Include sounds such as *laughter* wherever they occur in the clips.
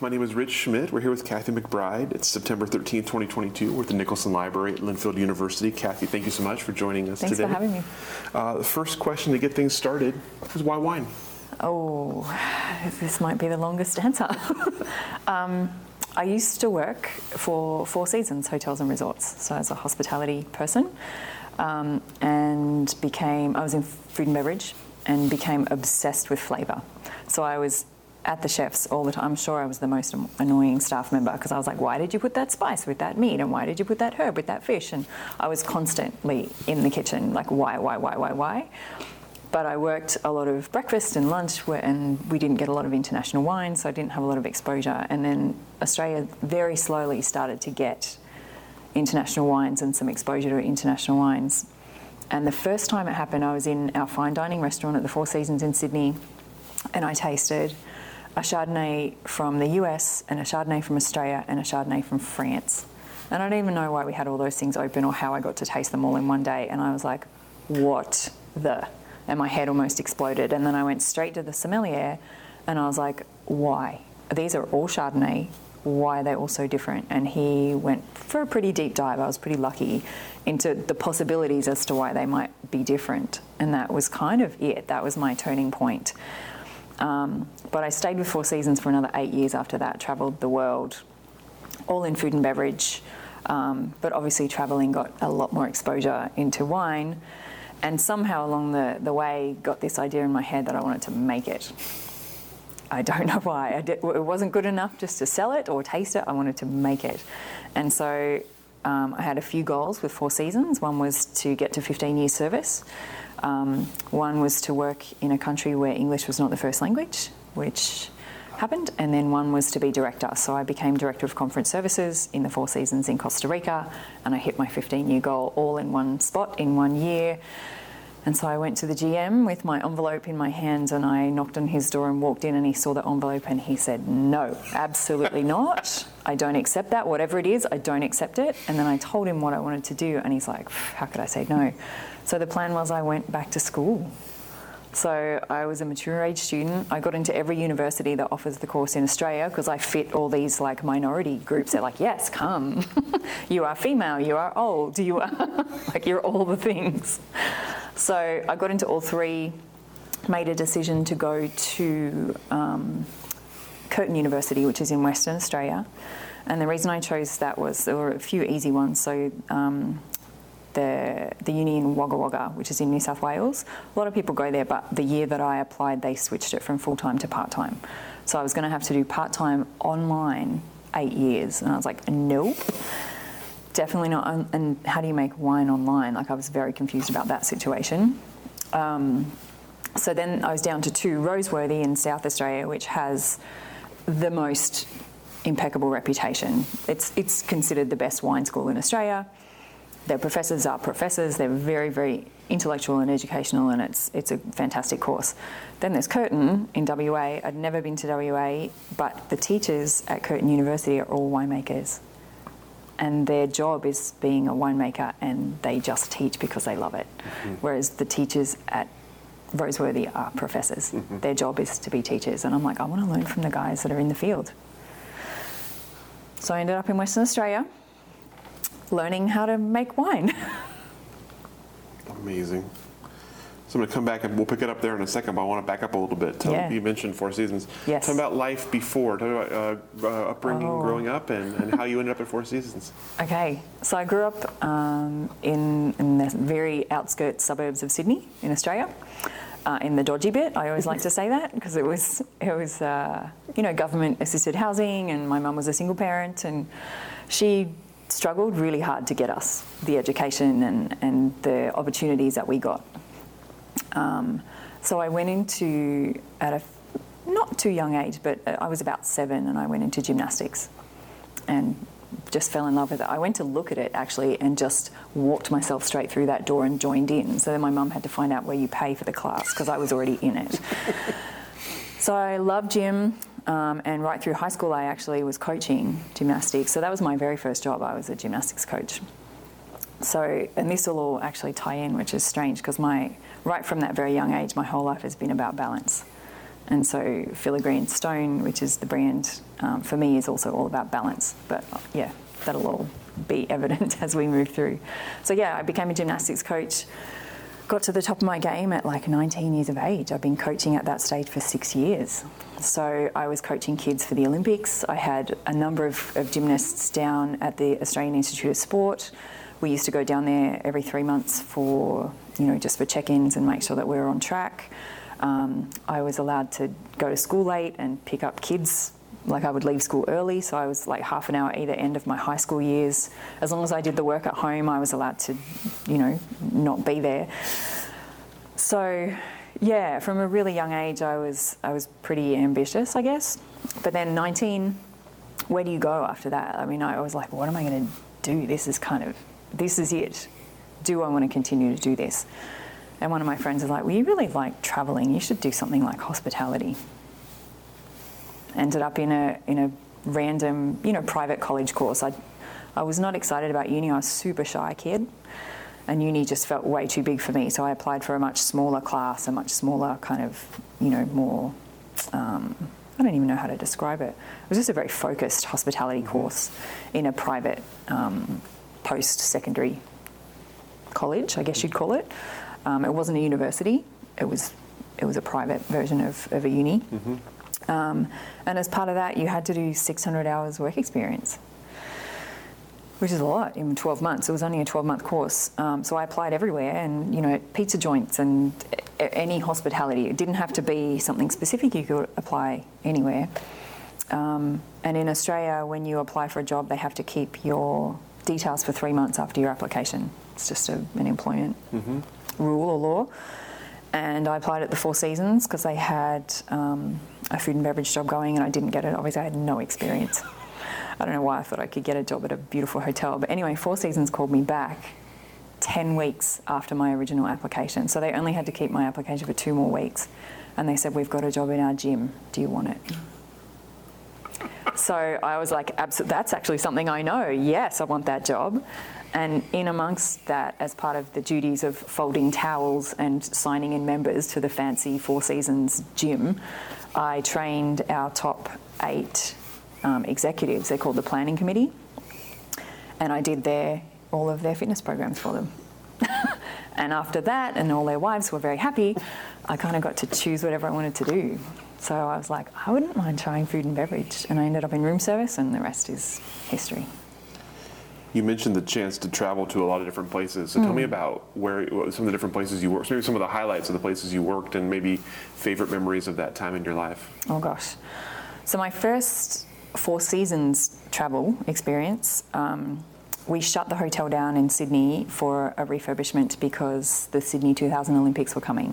My name is Rich Schmidt. We're here with Kathy McBride. It's September 13th, 2022. We're at the Nicholson Library at Linfield University. Kathy, thank you so much for joining us Thanks today. Thanks for having me. Uh, the first question to get things started is why wine? Oh, this might be the longest answer. *laughs* um, I used to work for Four Seasons Hotels and Resorts, so as a hospitality person, um, and became, I was in food and beverage and became obsessed with flavour. So I was at the chefs all the time. I'm sure I was the most annoying staff member because I was like, why did you put that spice with that meat? And why did you put that herb with that fish? And I was constantly in the kitchen, like, why, why, why, why, why? But I worked a lot of breakfast and lunch, and we didn't get a lot of international wine, so I didn't have a lot of exposure. And then Australia very slowly started to get international wines and some exposure to international wines. And the first time it happened, I was in our fine dining restaurant at the Four Seasons in Sydney, and I tasted a Chardonnay from the US and a Chardonnay from Australia and a Chardonnay from France. And I don't even know why we had all those things open or how I got to taste them all in one day. And I was like, what the? And my head almost exploded. And then I went straight to the sommelier and I was like, why? These are all Chardonnay. Why are they all so different? And he went for a pretty deep dive. I was pretty lucky into the possibilities as to why they might be different. And that was kind of it. That was my turning point. Um, but I stayed with Four Seasons for another eight years after that, travelled the world, all in food and beverage. Um, but obviously, travelling got a lot more exposure into wine. And somehow along the, the way, got this idea in my head that I wanted to make it. I don't know why. Did, it wasn't good enough just to sell it or taste it. I wanted to make it. And so um, I had a few goals with Four Seasons. One was to get to 15 years service. Um, one was to work in a country where English was not the first language, which happened, and then one was to be director. So I became director of conference services in the Four Seasons in Costa Rica, and I hit my 15 year goal all in one spot in one year. And so I went to the GM with my envelope in my hands and I knocked on his door and walked in and he saw the envelope and he said, No, absolutely *laughs* not. I don't accept that. Whatever it is, I don't accept it. And then I told him what I wanted to do and he's like, How could I say no? So the plan was I went back to school. So I was a mature age student. I got into every university that offers the course in Australia because I fit all these like minority groups. They're like, yes, come. *laughs* you are female, you are old, you are *laughs* like you're all the things. So I got into all three, made a decision to go to um, Curtin University, which is in Western Australia. And the reason I chose that was there were a few easy ones. So um, the, the uni in Wagga Wagga, which is in New South Wales. A lot of people go there, but the year that I applied, they switched it from full time to part time. So I was going to have to do part time online eight years. And I was like, nope, definitely not. And how do you make wine online? Like, I was very confused about that situation. Um, so then I was down to two Roseworthy in South Australia, which has the most impeccable reputation. It's, it's considered the best wine school in Australia their professors are professors. They're very, very intellectual and educational, and it's it's a fantastic course. Then there's Curtin in WA. I'd never been to WA, but the teachers at Curtin University are all winemakers, and their job is being a winemaker, and they just teach because they love it. Mm-hmm. Whereas the teachers at Roseworthy are professors. Mm-hmm. Their job is to be teachers, and I'm like, I want to learn from the guys that are in the field. So I ended up in Western Australia learning how to make wine. *laughs* Amazing. So I'm going to come back and we'll pick it up there in a second, but I want to back up a little bit. Tell, yeah. You mentioned Four Seasons. Yes. Tell me about life before. Tell me about uh, uh, upbringing, oh. growing up, and, and how you ended up at Four Seasons. Okay. So I grew up um, in, in the very outskirts suburbs of Sydney in Australia. Uh, in the dodgy bit, I always like to say that because it was it was uh, you know government assisted housing, and my mum was a single parent, and she struggled really hard to get us the education and, and the opportunities that we got. Um, so I went into, at a not too young age, but I was about seven and I went into gymnastics and just fell in love with it. I went to look at it actually and just walked myself straight through that door and joined in. So then my mum had to find out where you pay for the class because I was already in it. *laughs* so I love gym. Um, and right through high school, I actually was coaching gymnastics. So that was my very first job. I was a gymnastics coach. So, and this will all actually tie in, which is strange because my right from that very young age, my whole life has been about balance. And so, Filigree and Stone, which is the brand um, for me, is also all about balance. But uh, yeah, that'll all be *laughs* evident as we move through. So yeah, I became a gymnastics coach. Got to the top of my game at like 19 years of age. I've been coaching at that stage for six years. So I was coaching kids for the Olympics. I had a number of, of gymnasts down at the Australian Institute of Sport. We used to go down there every three months for, you know, just for check-ins and make sure that we were on track. Um, I was allowed to go to school late and pick up kids like I would leave school early, so I was like half an hour either end of my high school years. As long as I did the work at home, I was allowed to, you know, not be there. So, yeah, from a really young age, I was I was pretty ambitious, I guess. But then 19, where do you go after that? I mean, I was like, what am I going to do? This is kind of this is it. Do I want to continue to do this? And one of my friends was like, well, you really like traveling. You should do something like hospitality ended up in a in a random, you know, private college course. I I was not excited about uni. I was a super shy kid, and uni just felt way too big for me. So I applied for a much smaller class, a much smaller kind of, you know, more. Um, I don't even know how to describe it. It was just a very focused hospitality course in a private um, post-secondary college, I guess you'd call it. Um, it wasn't a university. It was it was a private version of, of a uni. Mm-hmm. Um, and as part of that, you had to do 600 hours work experience, which is a lot in 12 months. It was only a 12 month course. Um, so I applied everywhere and, you know, pizza joints and any hospitality. It didn't have to be something specific, you could apply anywhere. Um, and in Australia, when you apply for a job, they have to keep your details for three months after your application. It's just a, an employment mm-hmm. rule or law and I applied at the Four Seasons because they had um, a food and beverage job going, and I didn't get it. Obviously, I had no experience. I don't know why I thought I could get a job at a beautiful hotel, but anyway, Four Seasons called me back 10 weeks after my original application. So they only had to keep my application for two more weeks. And they said, We've got a job in our gym. Do you want it? So I was like, Absolutely, That's actually something I know. Yes, I want that job. And in amongst that, as part of the duties of folding towels and signing in members to the fancy Four Seasons gym, I trained our top eight um, executives. They're called the Planning Committee. And I did their, all of their fitness programs for them. *laughs* and after that, and all their wives were very happy, I kind of got to choose whatever I wanted to do. So I was like, I wouldn't mind trying food and beverage. And I ended up in room service, and the rest is history. You mentioned the chance to travel to a lot of different places. So mm. tell me hmm. about where some of the different places you worked. Maybe some of the highlights of the places you worked, and maybe favorite memories of that time in your life. Oh gosh, so my first Four Seasons travel experience. Um, we shut the hotel down in Sydney for a refurbishment because the Sydney 2000 Olympics were coming.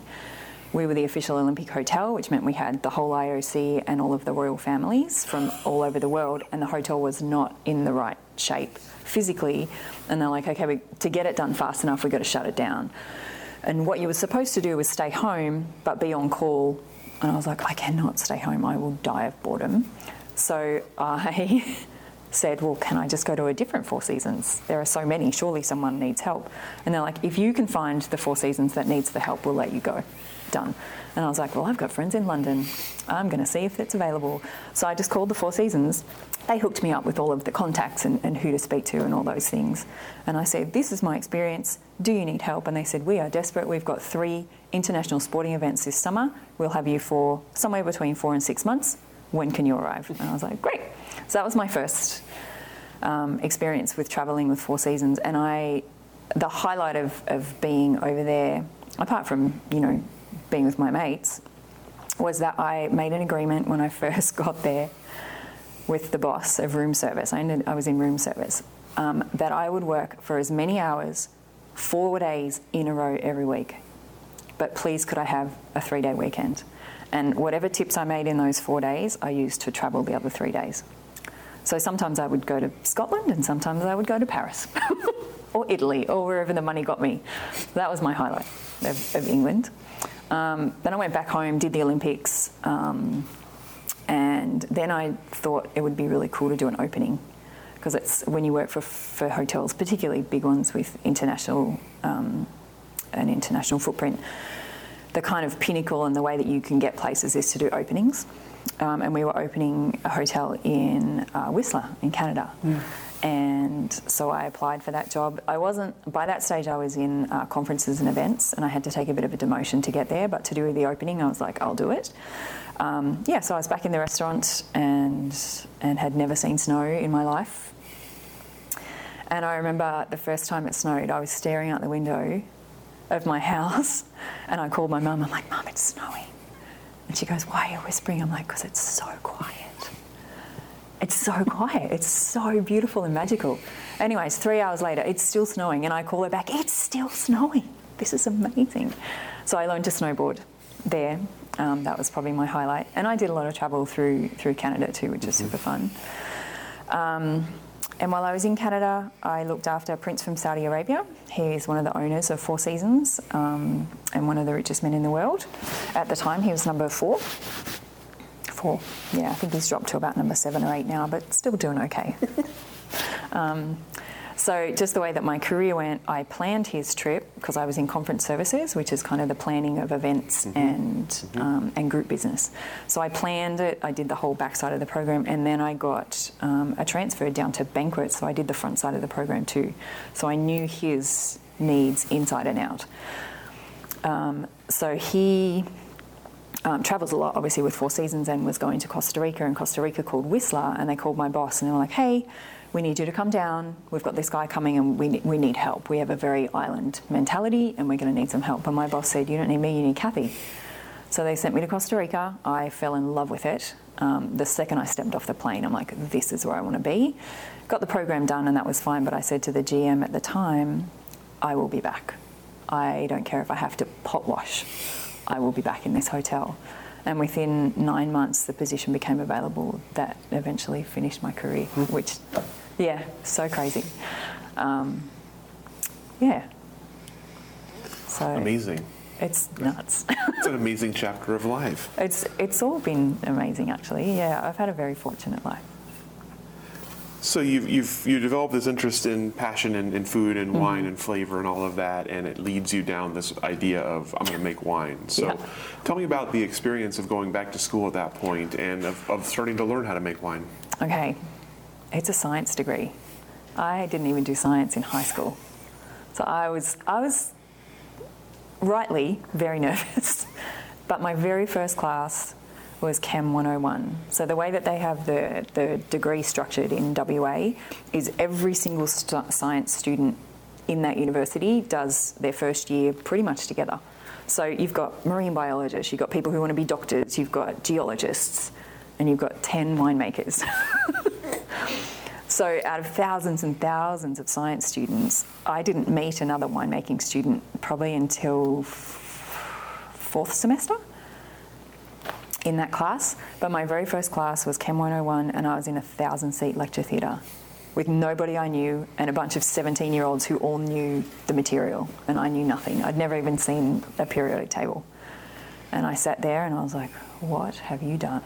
We were the official Olympic hotel, which meant we had the whole IOC and all of the royal families from all over the world, and the hotel was not in the right shape physically, and they're like, okay, we, to get it done fast enough, we've got to shut it down. And what you were supposed to do was stay home but be on call. And I was like, I cannot stay home, I will die of boredom. So I *laughs* said, Well, can I just go to a different Four Seasons? There are so many, surely someone needs help. And they're like, If you can find the Four Seasons that needs the help, we'll let you go. Done. And I was like, Well, I've got friends in London. I'm going to see if it's available. So I just called the Four Seasons they hooked me up with all of the contacts and, and, who to speak to and all those things. And I said, This is my experience. Do you need help? And they said, We are desperate. We've got three international sporting events this summer. We'll have you for somewhere between four and six months. When can you arrive? And I was like, Great. So that was my first um, experience with travelling with Four Seasons. And I, the highlight of, of being over there, apart from, you know, being with my mates, was that I made an agreement when I *laughs* first got there with the boss of room service. I, ended, I was in room service. Um, that I would work for as many hours, four days in a row every week. But please, could I have a three day weekend? And whatever tips I made in those four days, I used to travel the other three days. So sometimes I would go to Scotland and sometimes I would go to Paris *laughs* or Italy or wherever the money got me. That was my highlight of, of England. Um, then I went back home, did the Olympics, um, and then I thought it would be really cool to do an opening because it's when you work for, for hotels, particularly big ones with international um, an international footprint. The kind of pinnacle and the way that you can get places is to do openings. Um, and we were opening a hotel in uh, Whistler in Canada. Mm. And so I applied for that job. I wasn't, by that stage, I was in uh, conferences and events, and I had to take a bit of a demotion to get there. But to do the opening, I was like, I'll do it. Um, yeah, so I was back in the restaurant and, and had never seen snow in my life. And I remember the first time it snowed, I was staring out the window of my *laughs* house and I called my mum. I'm like, Mum, it's snowing. And she goes, Why are you whispering? I'm like, Because it's so quiet. It's so quiet. It's so beautiful and magical. Anyways, three hours later, it's still snowing, and I call her back, It's still snowing. This is amazing. So I learned to snowboard there. Um, that was probably my highlight. And I did a lot of travel through, through Canada too, which is mm-hmm. super fun. Um, and while I was in Canada, I looked after a prince from Saudi Arabia. He is one of the owners of Four Seasons um, and one of the richest men in the world. At the time, he was number four. Yeah, I think he's dropped to about number seven or eight now, but still doing okay. *laughs* um, so, just the way that my career went, I planned his trip because I was in conference services, which is kind of the planning of events mm-hmm. and mm-hmm. Um, and group business. So I planned it. I did the whole backside of the program, and then I got um, a transfer down to banquets. So I did the front side of the program too. So I knew his needs inside and out. Um, so he. Um, travels a lot, obviously, with Four Seasons, and was going to Costa Rica. And Costa Rica called Whistler, and they called my boss, and they were like, "Hey, we need you to come down. We've got this guy coming and we, we need help. We have a very island mentality and we're going to need some help. And my boss said, You don't need me, you need Kathy. So they sent me to Costa Rica. I fell in love with it. Um, the second I stepped off the plane, I'm like, This is where I want to be. Got the program done and that was fine. But I said to the GM at the time, I will be back. I don't care if I have to pot wash. I will be back in this hotel. And within nine months, the position became available that eventually finished my career, which yeah, so crazy. Um, yeah. So amazing. It's nuts. *laughs* it's an amazing chapter of life. It's it's all been amazing actually. Yeah, I've had a very fortunate life. So you've, you've you developed this interest in passion and in food and mm-hmm. wine and flavor and all of that, and it leads you down this idea of I'm going to make wine. So, yeah. tell me about the experience of going back to school at that point and of, of starting to learn how to make wine. Okay, it's a science degree. I didn't even do science in high school. So I was, I was rightly very *laughs* nervous. but my very first class was Chem 101. So the way that they have the, the degree structured in WA is every single st- science student in that university does their first year pretty much together. So you've got marine biologists, you've got people who want to be doctors, you've got geologists, and you've got 10 winemakers. *laughs* So, out of thousands and thousands of science students, I didn't meet another winemaking student probably until f- fourth semester in that class. But my very first class was Chem 101, and I was in a thousand seat lecture theatre with nobody I knew and a bunch of 17 year olds who all knew the material, and I knew nothing. I'd never even seen a periodic table. And I sat there and I was like, What have you done?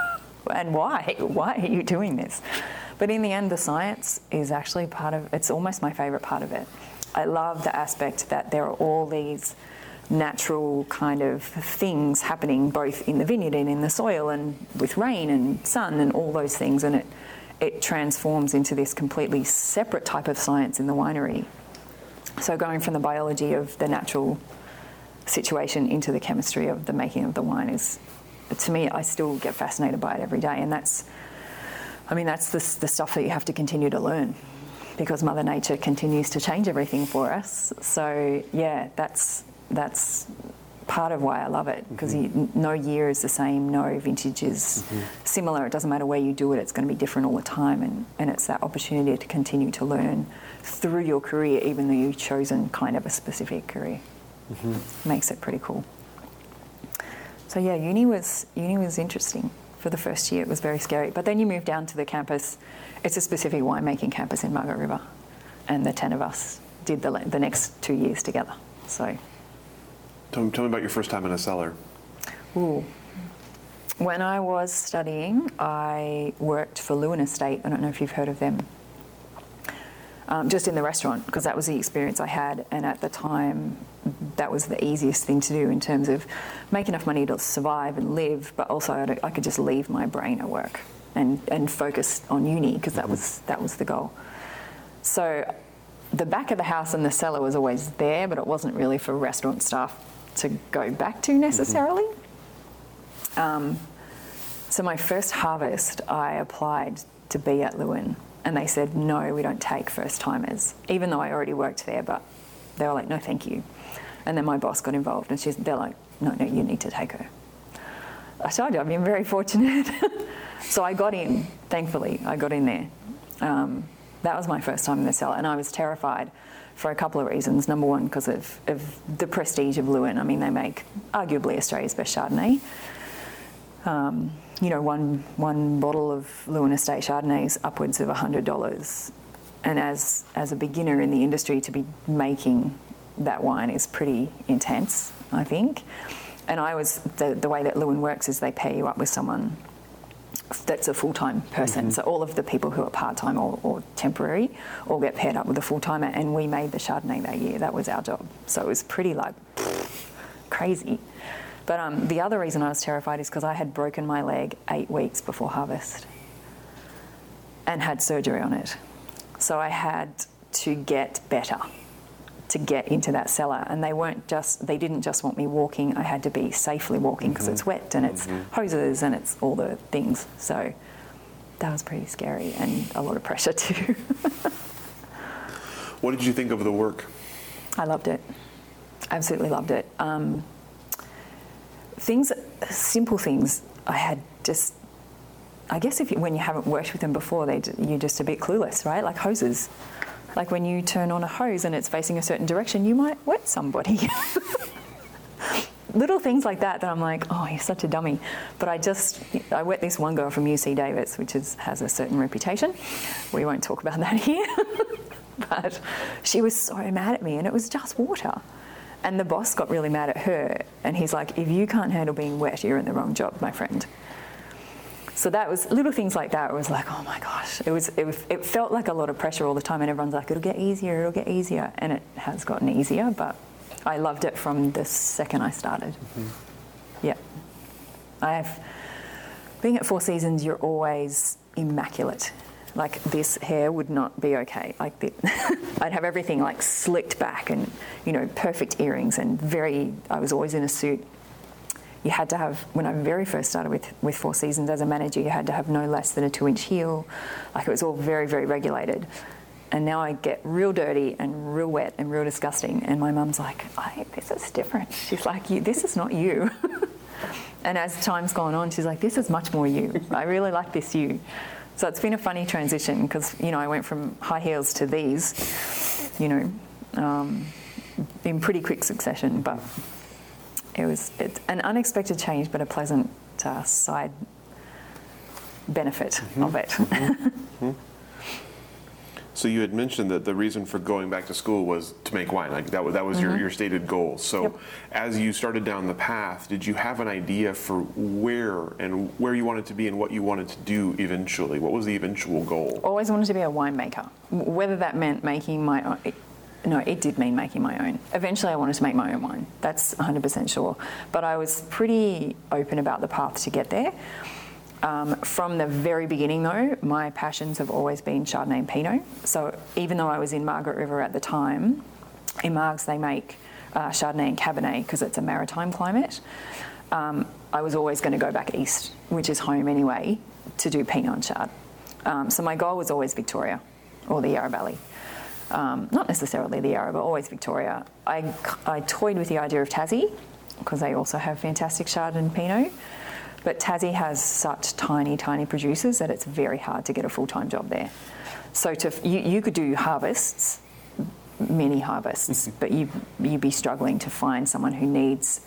*laughs* and why? Why are you doing this? But in the end, the science is actually part of it's almost my favourite part of it. I love the aspect that there are all these natural kind of things happening both in the vineyard and in the soil and with rain and sun and all those things and it it transforms into this completely separate type of science in the winery. So going from the biology of the natural situation into the chemistry of the making of the wine is to me I still get fascinated by it every day and that's I mean, that's the, the stuff that you have to continue to learn because Mother Nature continues to change everything for us. So, yeah, that's, that's part of why I love it because mm-hmm. no year is the same, no vintage is mm-hmm. similar. It doesn't matter where you do it, it's going to be different all the time. And, and it's that opportunity to continue to learn through your career, even though you've chosen kind of a specific career. Mm-hmm. Makes it pretty cool. So yeah, uni was uni was interesting. for the first year. It was very scary. But then you move down to the campus. It's a specific winemaking campus in Margaret River, and the ten of us did the, the next two years together. So, Tell me, tell me about your first time in a cellar. ooh. When I was studying, I worked for Leeuwin Estate. I don't know if you've heard of them. Um, just in the restaurant, because that was the experience I had, and at the time, that was the easiest thing to do in terms of make enough money to survive and live, but also I, I could just leave my brain at work and, and focus on uni because that was that was the goal. So the back of the house and the cellar was always there, but it wasn't really for restaurant staff to go back to necessarily. Um, so my first harvest, I applied to be at Leeuwin, and they said no, we don't take first timers, even though I already worked there. But they were like, no, thank you. And then my boss got involved, and she's, they're like, no, no, you need to take her. I told you I've been very fortunate. *laughs* so I got in, thankfully, I got in there. Um, that was my first time in the cellar, and I was terrified for a couple of reasons. Number one, because of, of the prestige of Leeuwin. I mean, they make arguably Australia's best Chardonnay. Um, you know, one one bottle of Leeuwin Estate Chardonnay is upwards of hundred dollars, and as as a beginner in the industry, to be making that wine is pretty intense, I think. And I was the the way that Leeuwin works is they pair you up with someone that's a full time person. So all of the people who are part time or, or temporary all get paired up with a full timer, and we made the Chardonnay that year. That was our job. So it was pretty like crazy. But um, the other reason I was terrified is because I had broken my leg eight weeks before harvest and had surgery on it. So I had to get better to get into that cellar. And they weren't just, they didn't just want me walking, I had to be safely walking because it's wet and it's hoses and it's all the things. So that was pretty scary and a lot of pressure *laughs* too. What did you think of the work? I loved it. Absolutely loved it. Um, things, simple things, I had just. I guess if you, when you haven't worked with them before, they, you're just a bit clueless, right? Like hoses. Like when you turn on a hose and it's facing a certain direction, you might wet somebody. *laughs* Little things like that that I'm like, oh, you're such a dummy. But I just, I wet this one girl from UC Davis, which is, has a certain reputation. We won't talk about that *laughs* here. but she was so mad at me, and it was just water. And the boss got really mad at her, and he's like, if you can't handle being wet, you're in the wrong job, my friend. So that was little things like that. It was like, oh my gosh, it was, it. It felt like a lot of pressure all the time, and everyone's like, it'll get easier, it'll get easier, and it has gotten easier. But I loved it from the second I started. Mm-hmm. Yeah, I have. Being at Four Seasons, you're always immaculate. Like this hair would not be okay. Like the, *laughs* I'd have everything like slicked back and you know perfect earrings and very. I was always in a suit you had to have when I very first started with with Four Seasons as a manager, you had to have no less than a two inch heel. Like it was all very very regulated. And now I get real dirty and real wet and real disgusting. And my mum's like, I, "This is different." *laughs* She's like, you, "This is not you." *laughs* and as time's gone on, she's like, "This is much more you. I really like this you." So it's been a funny transition because you know I went from high heels to these, you know, um, in pretty quick succession, but it was it, an unexpected change, but a pleasant uh, side benefit mm-hmm. of it. Mm-hmm. *laughs* Mm-hmm. So you had mentioned that the reason for going back to school was to make wine. Like that was that was your, your stated goal. So Yep. as you started down the path, did you have an idea for where and where you wanted to be and what you wanted to do eventually? What was the eventual goal? Always wanted to be a winemaker, whether that meant making my own. No, it did mean making my own. Eventually, I wanted to make my own wine. That's 100% sure. But I was pretty open about the path to get there. Um, from the very beginning, though, my passions have always been Chardonnay and Pinot. So even though I was in Margaret River at the time, in Margs they make uh, Chardonnay and Cabernet because it's a maritime climate. Um, I was always going to go back east, which is home anyway, to do Pinot and Chard. Um, so my goal was always Victoria or the Yarra Valley. Um, not necessarily the Yarra, but always Victoria. I, I toyed with the idea of Tassie because they also have fantastic Chard and Pinot. But Tassie has such tiny, tiny producers that it's very hard to get a full time job there. So to, you, you could do harvests, many harvests, mm-hmm. but you, you'd be struggling to find someone who needs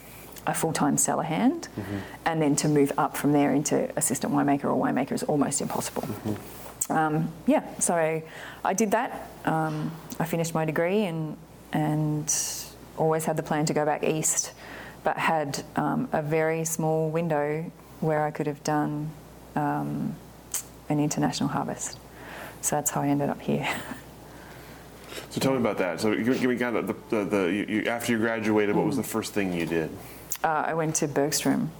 a full-time cellar hand, mm-hmm. and then to move up from there into assistant winemaker or winemaker is almost impossible. Mm-hmm. Um, yeah, so I did that. Um, I finished my degree and and always had the plan to go back east, but had um, a very small window where I could have done um, an international harvest. So that's how I ended up here. So tell me about that. So give me kind of the, the, the you, you, after you graduated, what was the first thing you did? Uh, I went to Bergstrom.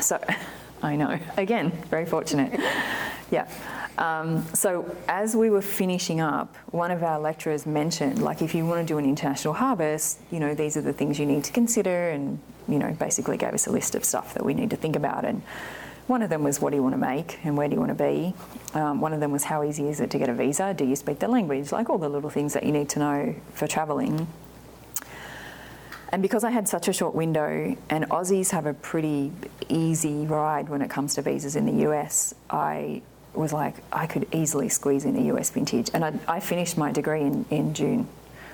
So *laughs* I know, again, very fortunate. Yeah. Um, so as we were finishing up, one of our lecturers mentioned, like, if you want to do an international harvest, you know, these are the things you need to consider, and you know, basically gave us a list of stuff that we need to think about. And one of them was, what do you want to make, and where do you want to be? Um, one of them was, how easy is it to get a visa? Do you speak the language? Like all the little things that you need to know for travelling. And because I had such a short window, and Aussies have a pretty easy ride when it comes to visas in the US, I was like, I could easily squeeze in a US vintage. And I, I finished my degree in, in June.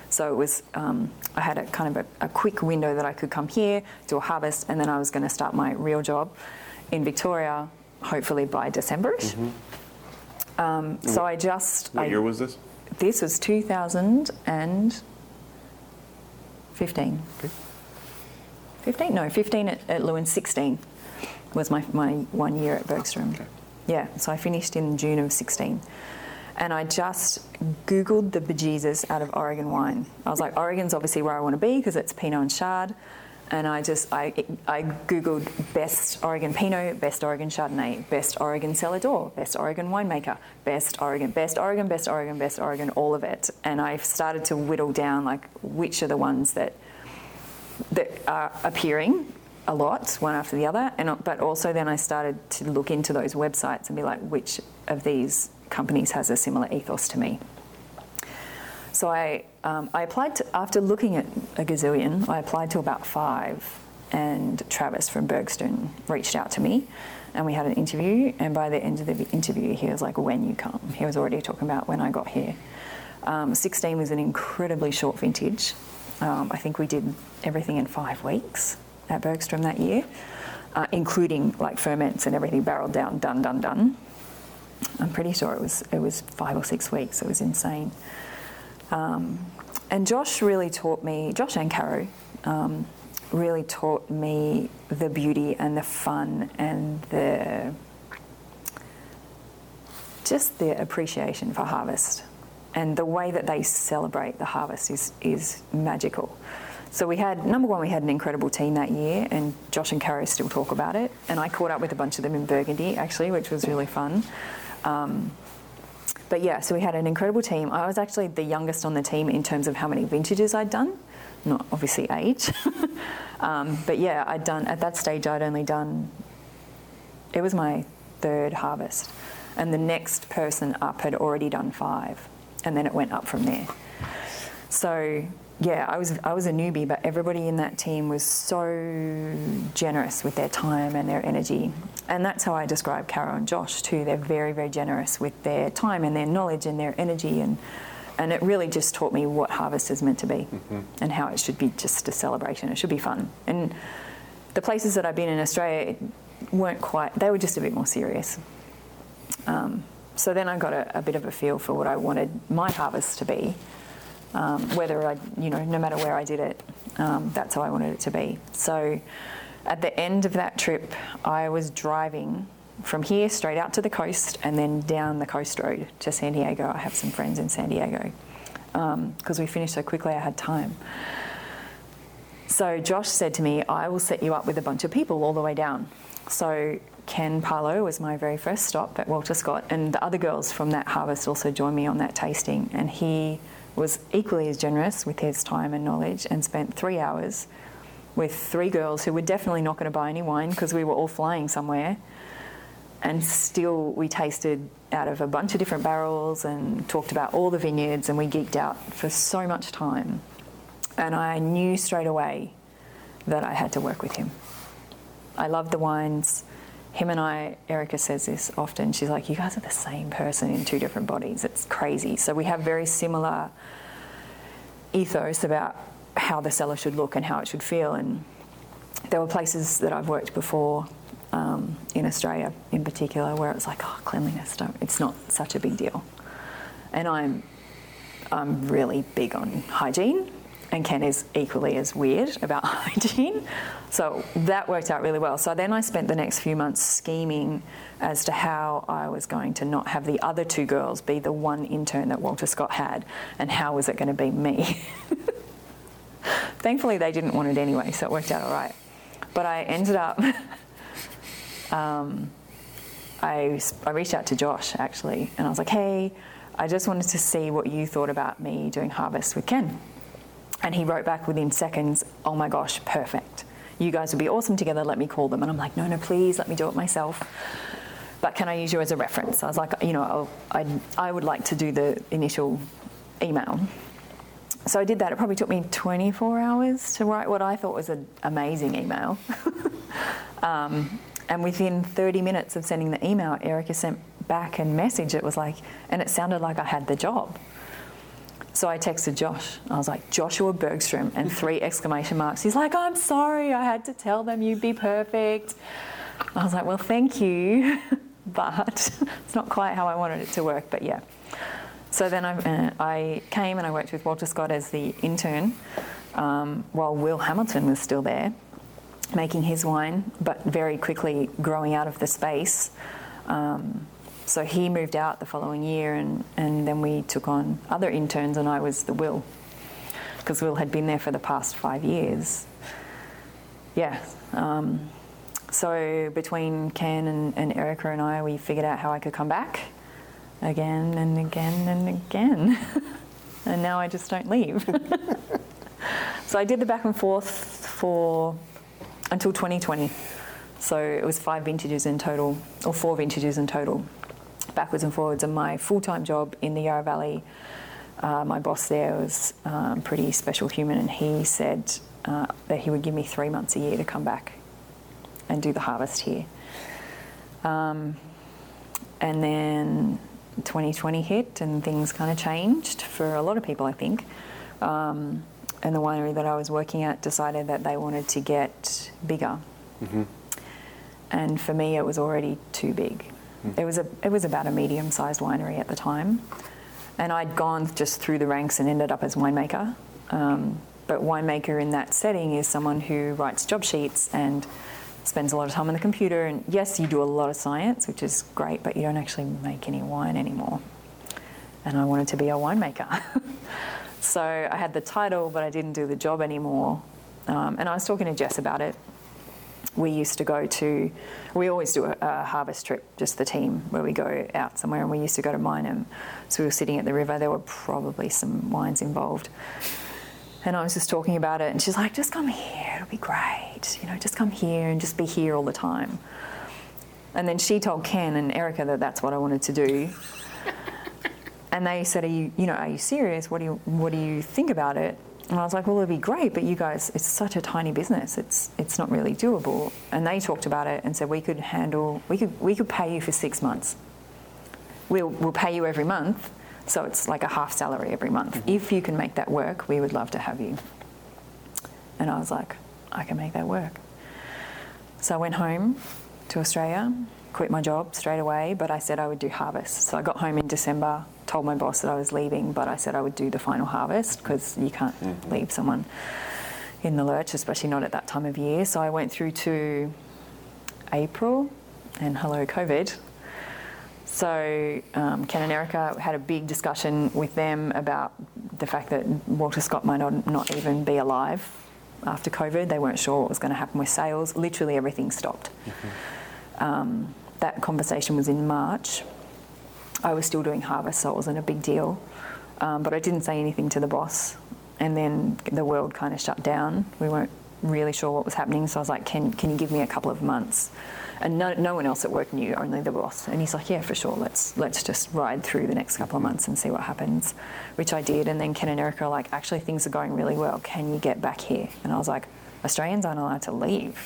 So it was, um, I had a kind of a, a quick window that I could come here, do a harvest, and then I was going to start my real job in Victoria, hopefully by Decemberish. Um, so I just. What I, year was this? This was 2015. 15? No, 15 at, at Leeuwin, 16 was my, my one year at Bergstrom. Okay. Yeah, so I finished in June of 16. And I just Googled the bejesus out of Oregon wine. I was like, Oregon's obviously where I want to be because it's Pinot and Chard. And I just, I, I Googled best Oregon Pinot, best Oregon Chardonnay, best Oregon cellar door, best Oregon winemaker, best Oregon, best Oregon, best Oregon, best Oregon, all of it. And I started to whittle down like which are the ones that that are appearing a lot, one after the other. And but also then I started to look into those websites and be like, which of these companies has a similar ethos to me? So I, um, I applied to, after looking at a gazillion, I applied to about five, and Travis from Bergstrom reached out to me, and we had an interview. And by the end of the interview, he was like, "When you come?" He was already talking about when I got here. Um, 16 was an incredibly short vintage. Um, I think we did everything in five weeks at Bergstrom that year, uh, including like ferments and everything barreled down, done, done, done. I'm pretty sure it was it was five or six weeks. It was insane. Um, and Josh really taught me, Josh and Caro, um, really taught me the beauty and the fun and the just the appreciation for harvest. And the way that they celebrate the harvest is, is magical. So we had, number one, we had an incredible team that year, and Josh and Caro still talk about it. And I caught up with a bunch of them in Burgundy, actually, which was really fun. Um, but yeah, so we had an incredible team. I was actually the youngest on the team in terms of how many vintages I'd done, not obviously age. *laughs* um, but yeah, I'd done, at that stage, I'd only done, it was my third harvest. And the next person up had already done five. And then it went up from there. So yeah, I was I was a newbie, but everybody in that team was so generous with their time and their energy, and that's how I describe Caro and Josh too. They're very very generous with their time and their knowledge and their energy, and and it really just taught me what harvest is meant to be, and how it should be just a celebration. It should be fun, and the places that I've been in Australia weren't quite. They were just a bit more serious. Um, so then I got a, a bit of a feel for what I wanted my harvest to be um, whether I, you know, no matter where I did it, um, that's how I wanted it to be. So at the end of that trip, I was driving from here straight out to the coast and then down the coast road to San Diego. I have some friends in San Diego because um, we finished so quickly, I had time. So Josh said to me, I will set you up with a bunch of people all the way down. So Ken Pahlow was my very first stop at Walter Scott, and the other girls from that harvest also joined me on that tasting. And he was equally as generous with his time and knowledge and spent three hours with three girls who were definitely not going to buy any wine because we were all flying somewhere. And still, we tasted out of a bunch of different barrels and talked about all the vineyards, and we geeked out for so much time. And I knew straight away that I had to work with him. I loved the wines. Him and I, Erica says this often. She's like, You guys are the same person in two different bodies. It's crazy. So we have very similar ethos about how the cellar should look and how it should feel. And there were places that I've worked before um, in Australia, in particular, where it's like, oh, cleanliness, it's not such a big deal. And I'm, I'm really big on hygiene, and Ken is equally as weird about *laughs* hygiene. So that worked out really well. So then I spent the next few months scheming as to how I was going to not have the other two girls be the one intern that Walter Scott had, and how was it going to be me. *laughs* Thankfully, they didn't want it anyway, so it worked out all right. But I ended up, *laughs* um, I, I reached out to Josh actually, and I was like, hey, I just wanted to see what you thought about me doing harvest with Ken. And he wrote back within seconds, oh my gosh, perfect. You guys would be awesome together, let me call them. And I'm like, no, no, please, let me do it myself. But can I use you as a reference? I was like, you know, I, I would like to do the initial email. So I did that. It probably took me 24 hours to write what I thought was an amazing email. *laughs* um, and within 30 minutes of sending the email, Erica sent back a message. It was like, and it sounded like I had the job. So I texted Josh. I was like, Joshua Bergstrom, and three exclamation marks. He's like, I'm sorry, I had to tell them you'd be perfect. I was like, well, thank you, *laughs* but it's not quite how I wanted it to work, but yeah. So then I, uh, I came and I worked with Walter Scott as the intern um, while Will Hamilton was still there making his wine, but very quickly growing out of the space. Um, so he moved out the following year, and, and then we took on other interns, and I was the Will, because Will had been there for the past five years. Yeah. Um, so between Ken and, and Erica and I, we figured out how I could come back again and again and again. *laughs* and now I just don't leave. *laughs* so I did the back and forth for until 2020. So it was five vintages in total, or four vintages in total backwards and forwards. And my full time job in the Yarra Valley, uh, my boss there was um, pretty special human, and he said uh, that he would give me three months a year to come back and do the harvest here. Um, and then 2020 hit, and things kind of changed for a lot of people, I think. Um, and the winery that I was working at decided that they wanted to get bigger. Mm-hmm. And for me, it was already too big. It was a it was about a medium sized winery at the time, and I'd gone just through the ranks and ended up as winemaker. Um, but winemaker in that setting is someone who writes job sheets and spends a lot of time on the computer. And yes, you do a lot of science, which is great, but you don't actually make any wine anymore. And I wanted to be a winemaker. *laughs* so I had the title, but I didn't do the job anymore. Um, and I was talking to Jess about it we used to go to, we always do a, a, harvest trip, just the team, where we go out somewhere, and we used to go to Meinham. So we were sitting at the river, there were probably some wines involved. And I was just talking about it, and she's like, just come here, it'll be great. You know, just come here and just be here all the time. And then she told Ken and Erica that that's what I wanted to do. *laughs* and they said, "Are you, you know, are you serious? What do you, what do you think about it?" And I was like, well, it'd be great, but you guys, it's such a tiny business. It's it's not really doable. And they talked about it and said we could handle, we could we could pay you for six months. We'll we'll pay you every month, so it's like a half salary every month. Mm-hmm. If you can make that work, we would love to have you. And I was like, I can make that work. So I went home to Australia, quit my job straight away, but I said I would do harvest. So I got home in December told my boss that I was leaving, but I said I would do the final harvest because you can't mm-hmm. leave someone in the lurch, especially not at that time of year. So I went through to April, and hello, COVID. So um, Ken and Erica had a big discussion with them about the fact that Walter Scott might not, not even be alive after COVID. They weren't sure what was going to happen with sales. Literally everything stopped. Mm-hmm. Um, that conversation was in March. I was still doing harvest, so it wasn't a big deal. Um, but I didn't say anything to the boss. And then the world kind of shut down. We weren't really sure what was happening, so I was like, "Can can you give me a couple of months?" And no, no one else at work knew, only the boss. And he's like, "Yeah, for sure. Let's let's just ride through the next couple of months and see what happens," which I did. And then Ken and Erica are like, "Actually, things are going really well. Can you get back here?" And I was like, "Australians aren't allowed to leave,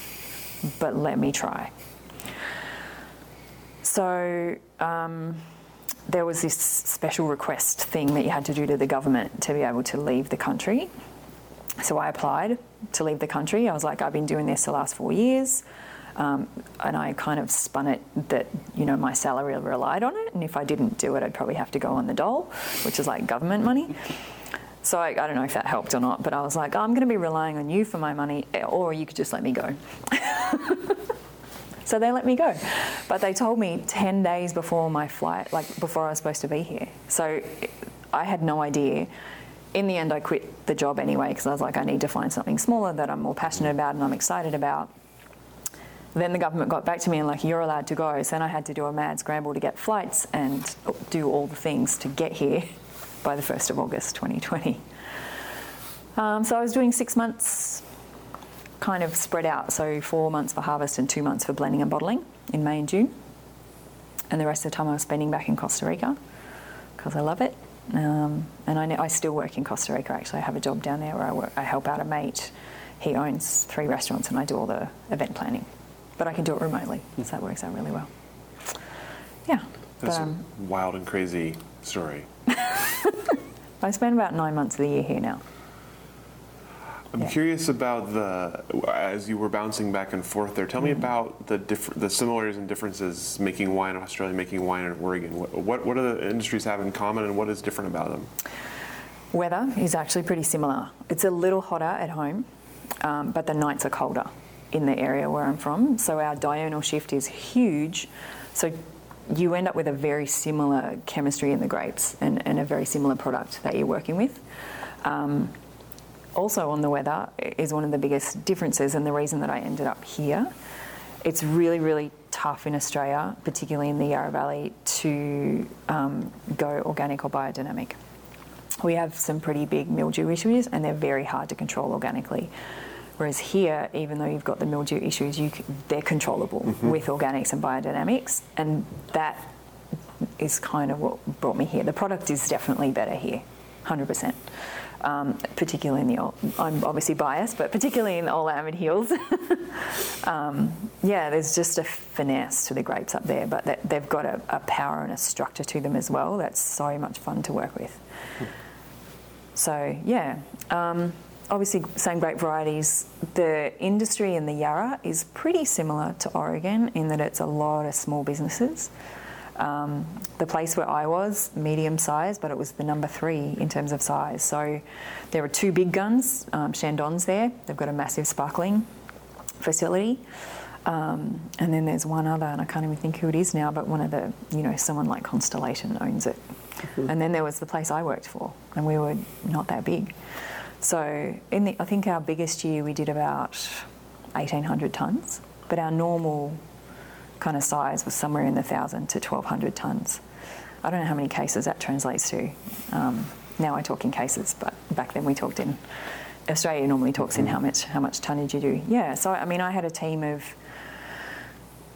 but let me try." So. Um, there was this special request thing that you had to do to the government to be able to leave the country. So I applied to leave the country. I was like, I've been doing this the last four years. Um, and I kind of spun it that, you know, my salary relied on it. And if I didn't do it, I'd probably have to go on the dole, which is like government money. So I, I don't know if that helped or not, but I was like, oh, I'm going to be relying on you for my money, or you could just let me go. *laughs* so they let me go. But they told me 10 days before my flight, like before I was supposed to be here. So I had no idea. In the end, I quit the job anyway because I was like, I need to find something smaller that I'm more passionate about and I'm excited about. Then the government got back to me and like, you're allowed to go. So then I had to do a mad scramble to get flights and do all the things to get here by the 1st of August 2020. Um, so I was doing six months kind of spread out. So four months for harvest and two months for blending and bottling in May and June. And the rest of the time I was spending back in Costa Rica because I love it. Um, and I, know, I still work in Costa Rica actually. I have a job down there where I, work, I help out a mate. He owns three restaurants and I do all the event planning. But I can do it remotely, so that works out really well. Yeah. That's but, um, a wild and crazy story. *laughs* I spend about nine months of the year here now. I'm Yeah. curious about the as you were bouncing back and forth there. Tell me Mm-hmm. about the diff- the similarities and differences making wine in Australia, making wine in Oregon. What, what what do the industries have in common, and what is different about them? Weather is actually pretty similar. It's a little hotter at home, um, but the nights are colder in the area where I'm from. So our diurnal shift is huge. So you end up with a very similar chemistry in the grapes and, and a very similar product that you're working with. Um, also on the weather is one of the biggest differences and the reason that I ended up here. It's really, really tough in Australia, particularly in the Yarra Valley, to um, go organic or biodynamic. We have some pretty big mildew issues and they're very hard to control organically. Whereas here, even though you've got the mildew issues, you, they're controllable with organics and biodynamics, and that is kind of what brought me here. The product is definitely better here, 100%. Um, particularly in the old, I'm obviously biased, but particularly in the Eola Amity Hills. um, yeah, there's just a finesse to the grapes up there, but that, they've got a, a power and a structure to them as well that's so much fun to work with. So yeah, um, obviously same grape varieties. The industry in the Yarra is pretty similar to Oregon in that it's a lot of small businesses. Um, the place where I was, medium size, but it was the number three in terms of size. So there were two big guns, um, Chandon's there. They've got a massive sparkling facility. Um, and then there's one other, and I can't even think who it is now, but one of the, you know, someone like Constellation owns it. And then there was the place I worked for, and we were not that big. So in the, I think our biggest year we did about 1,800 tonnes, but our normal kind of size was somewhere in the 1,000 to 1,200 tonnes. I don't know how many cases that translates to. Um, now I talk in cases, but back then we talked in. Australia normally talks in how much how much tonnage you do. Yeah, so I mean I had a team of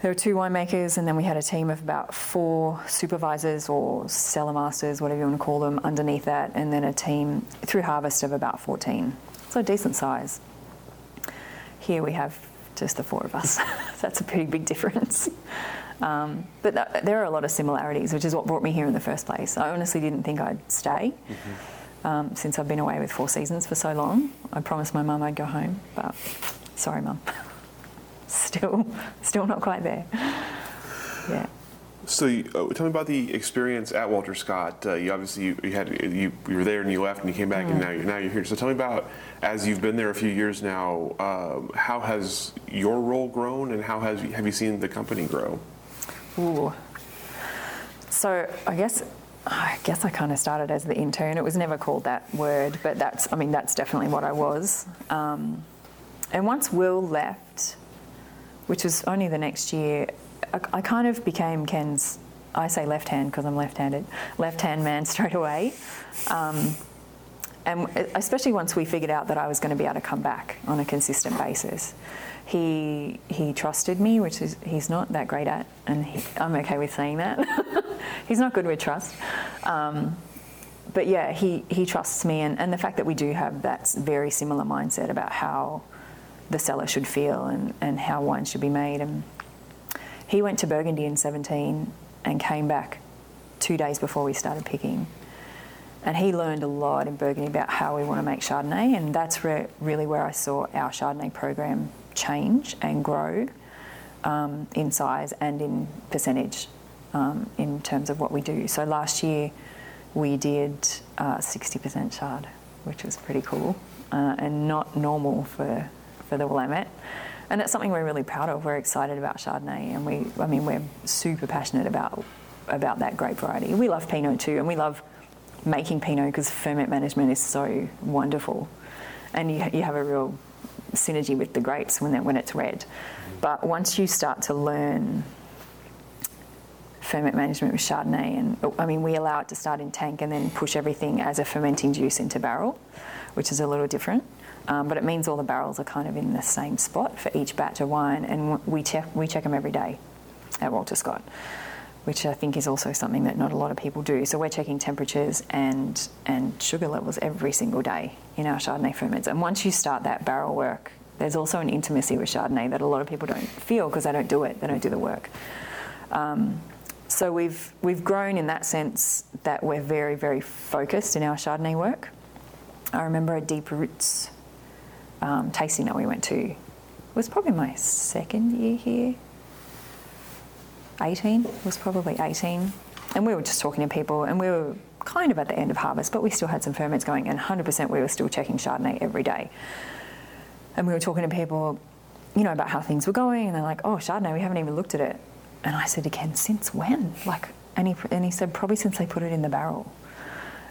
there were two winemakers, and then we had a team of about four supervisors or cellar masters, whatever you want to call them, underneath that, and then a team through harvest of about 14. So a decent size. Here we have just the four of us. *laughs* That's a pretty big difference. Um, but th- there are a lot of similarities, which is what brought me here in the first place. I honestly didn't think I'd stay. Um, since I've been away with Four Seasons for so long, I promised my mum I'd go home, but sorry, mum. *laughs* still, still not quite there. Yeah. So, you, uh, tell me about the experience at Walter Scott. Uh, you obviously you, you had you, you were there and you left and you came back and now you're now you're here. So, tell me about as you've been there a few years now. Um, how has your role grown and how has have you seen the company grow? Ooh. So I guess I guess I kind of started as the intern. It was never called that word, but that's I mean that's definitely what I was. Um, and once Will left, which was only the next year, I, I kind of became Ken's. I say left hand because I'm left-handed. Left-hand man *laughs* straight away. Um, and especially once we figured out that I was going to be able to come back on a consistent basis, he he trusted me, which is he's not that great at, and he, I'm okay with saying that. *laughs* he's not good with trust, um, but yeah, he he trusts me, and, and the fact that we do have that very similar mindset about how the cellar should feel and, and how wine should be made, and he went to Burgundy in 17 and came back two days before we started picking And he learned a lot in Burgundy about how we want to make Chardonnay, and that's re- really where I saw our Chardonnay program change and grow um, in size and in percentage um, in terms of what we do. So last year we did uh, 60% Chard, which was pretty cool uh, and not normal for, for the Willamette. And it's something we're really proud of. We're excited about Chardonnay, and we, I mean, we're super passionate about about that grape variety. We love Pinot too, and we love making Pinot because ferment management is so wonderful, and you, you have a real synergy with the grapes when when it's red. But once you start to learn ferment management with Chardonnay, and I mean, we allow it to start in tank and then push everything as a fermenting juice into barrel, which is a little different. Um, but it means all the barrels are kind of in the same spot for each batch of wine, and we check we check them every day at Walter Scott which I think is also something that not a lot of people do. So we're checking temperatures and and sugar levels every single day in our Chardonnay ferments. And once you start that barrel work, there's also an intimacy with Chardonnay that a lot of people don't feel because they don't do it, they don't do the work. Um, so we've we've grown in that sense that we're very very focused in our Chardonnay work. I remember a Deep Roots um, tasting that we went to. Was probably my second year here 18, was probably 18. And we were just talking to people, and we were kind of at the end of harvest, but we still had some ferments going, and 100% we were still checking Chardonnay every day. And we were talking to people, you know, about how things were going, and they're like, oh, Chardonnay, we haven't even looked at it. And I said again, since when? Like, and he, and he said, probably since they put it in the barrel.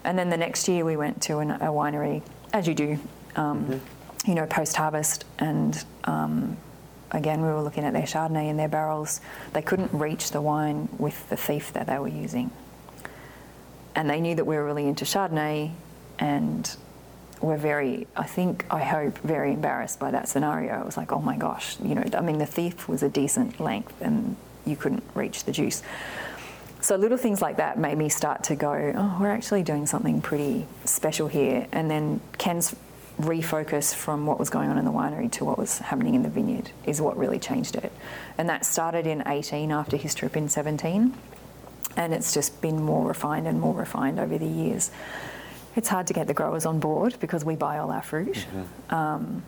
And then the next year we went to an, a winery, as you do, um, mm-hmm. You know, post harvest, and um, again, we were looking at their Chardonnay in their barrels. They couldn't reach the wine with the thief that they were using. And they knew that we were really into Chardonnay and were very, I think, I hope, very embarrassed by that scenario. It was like, oh my gosh, you know, I mean, the thief was a decent length and you couldn't reach the juice. So little things like that made me start to go, oh, we're actually doing something pretty special here. And then Ken's refocus from what was going on in the winery to what was happening in the vineyard is what really changed it. And that started in 18 after his trip in 17. And it's just been more refined and more refined over the years. It's hard to get the growers on board because we buy all our fruit. Mm-hmm. Um,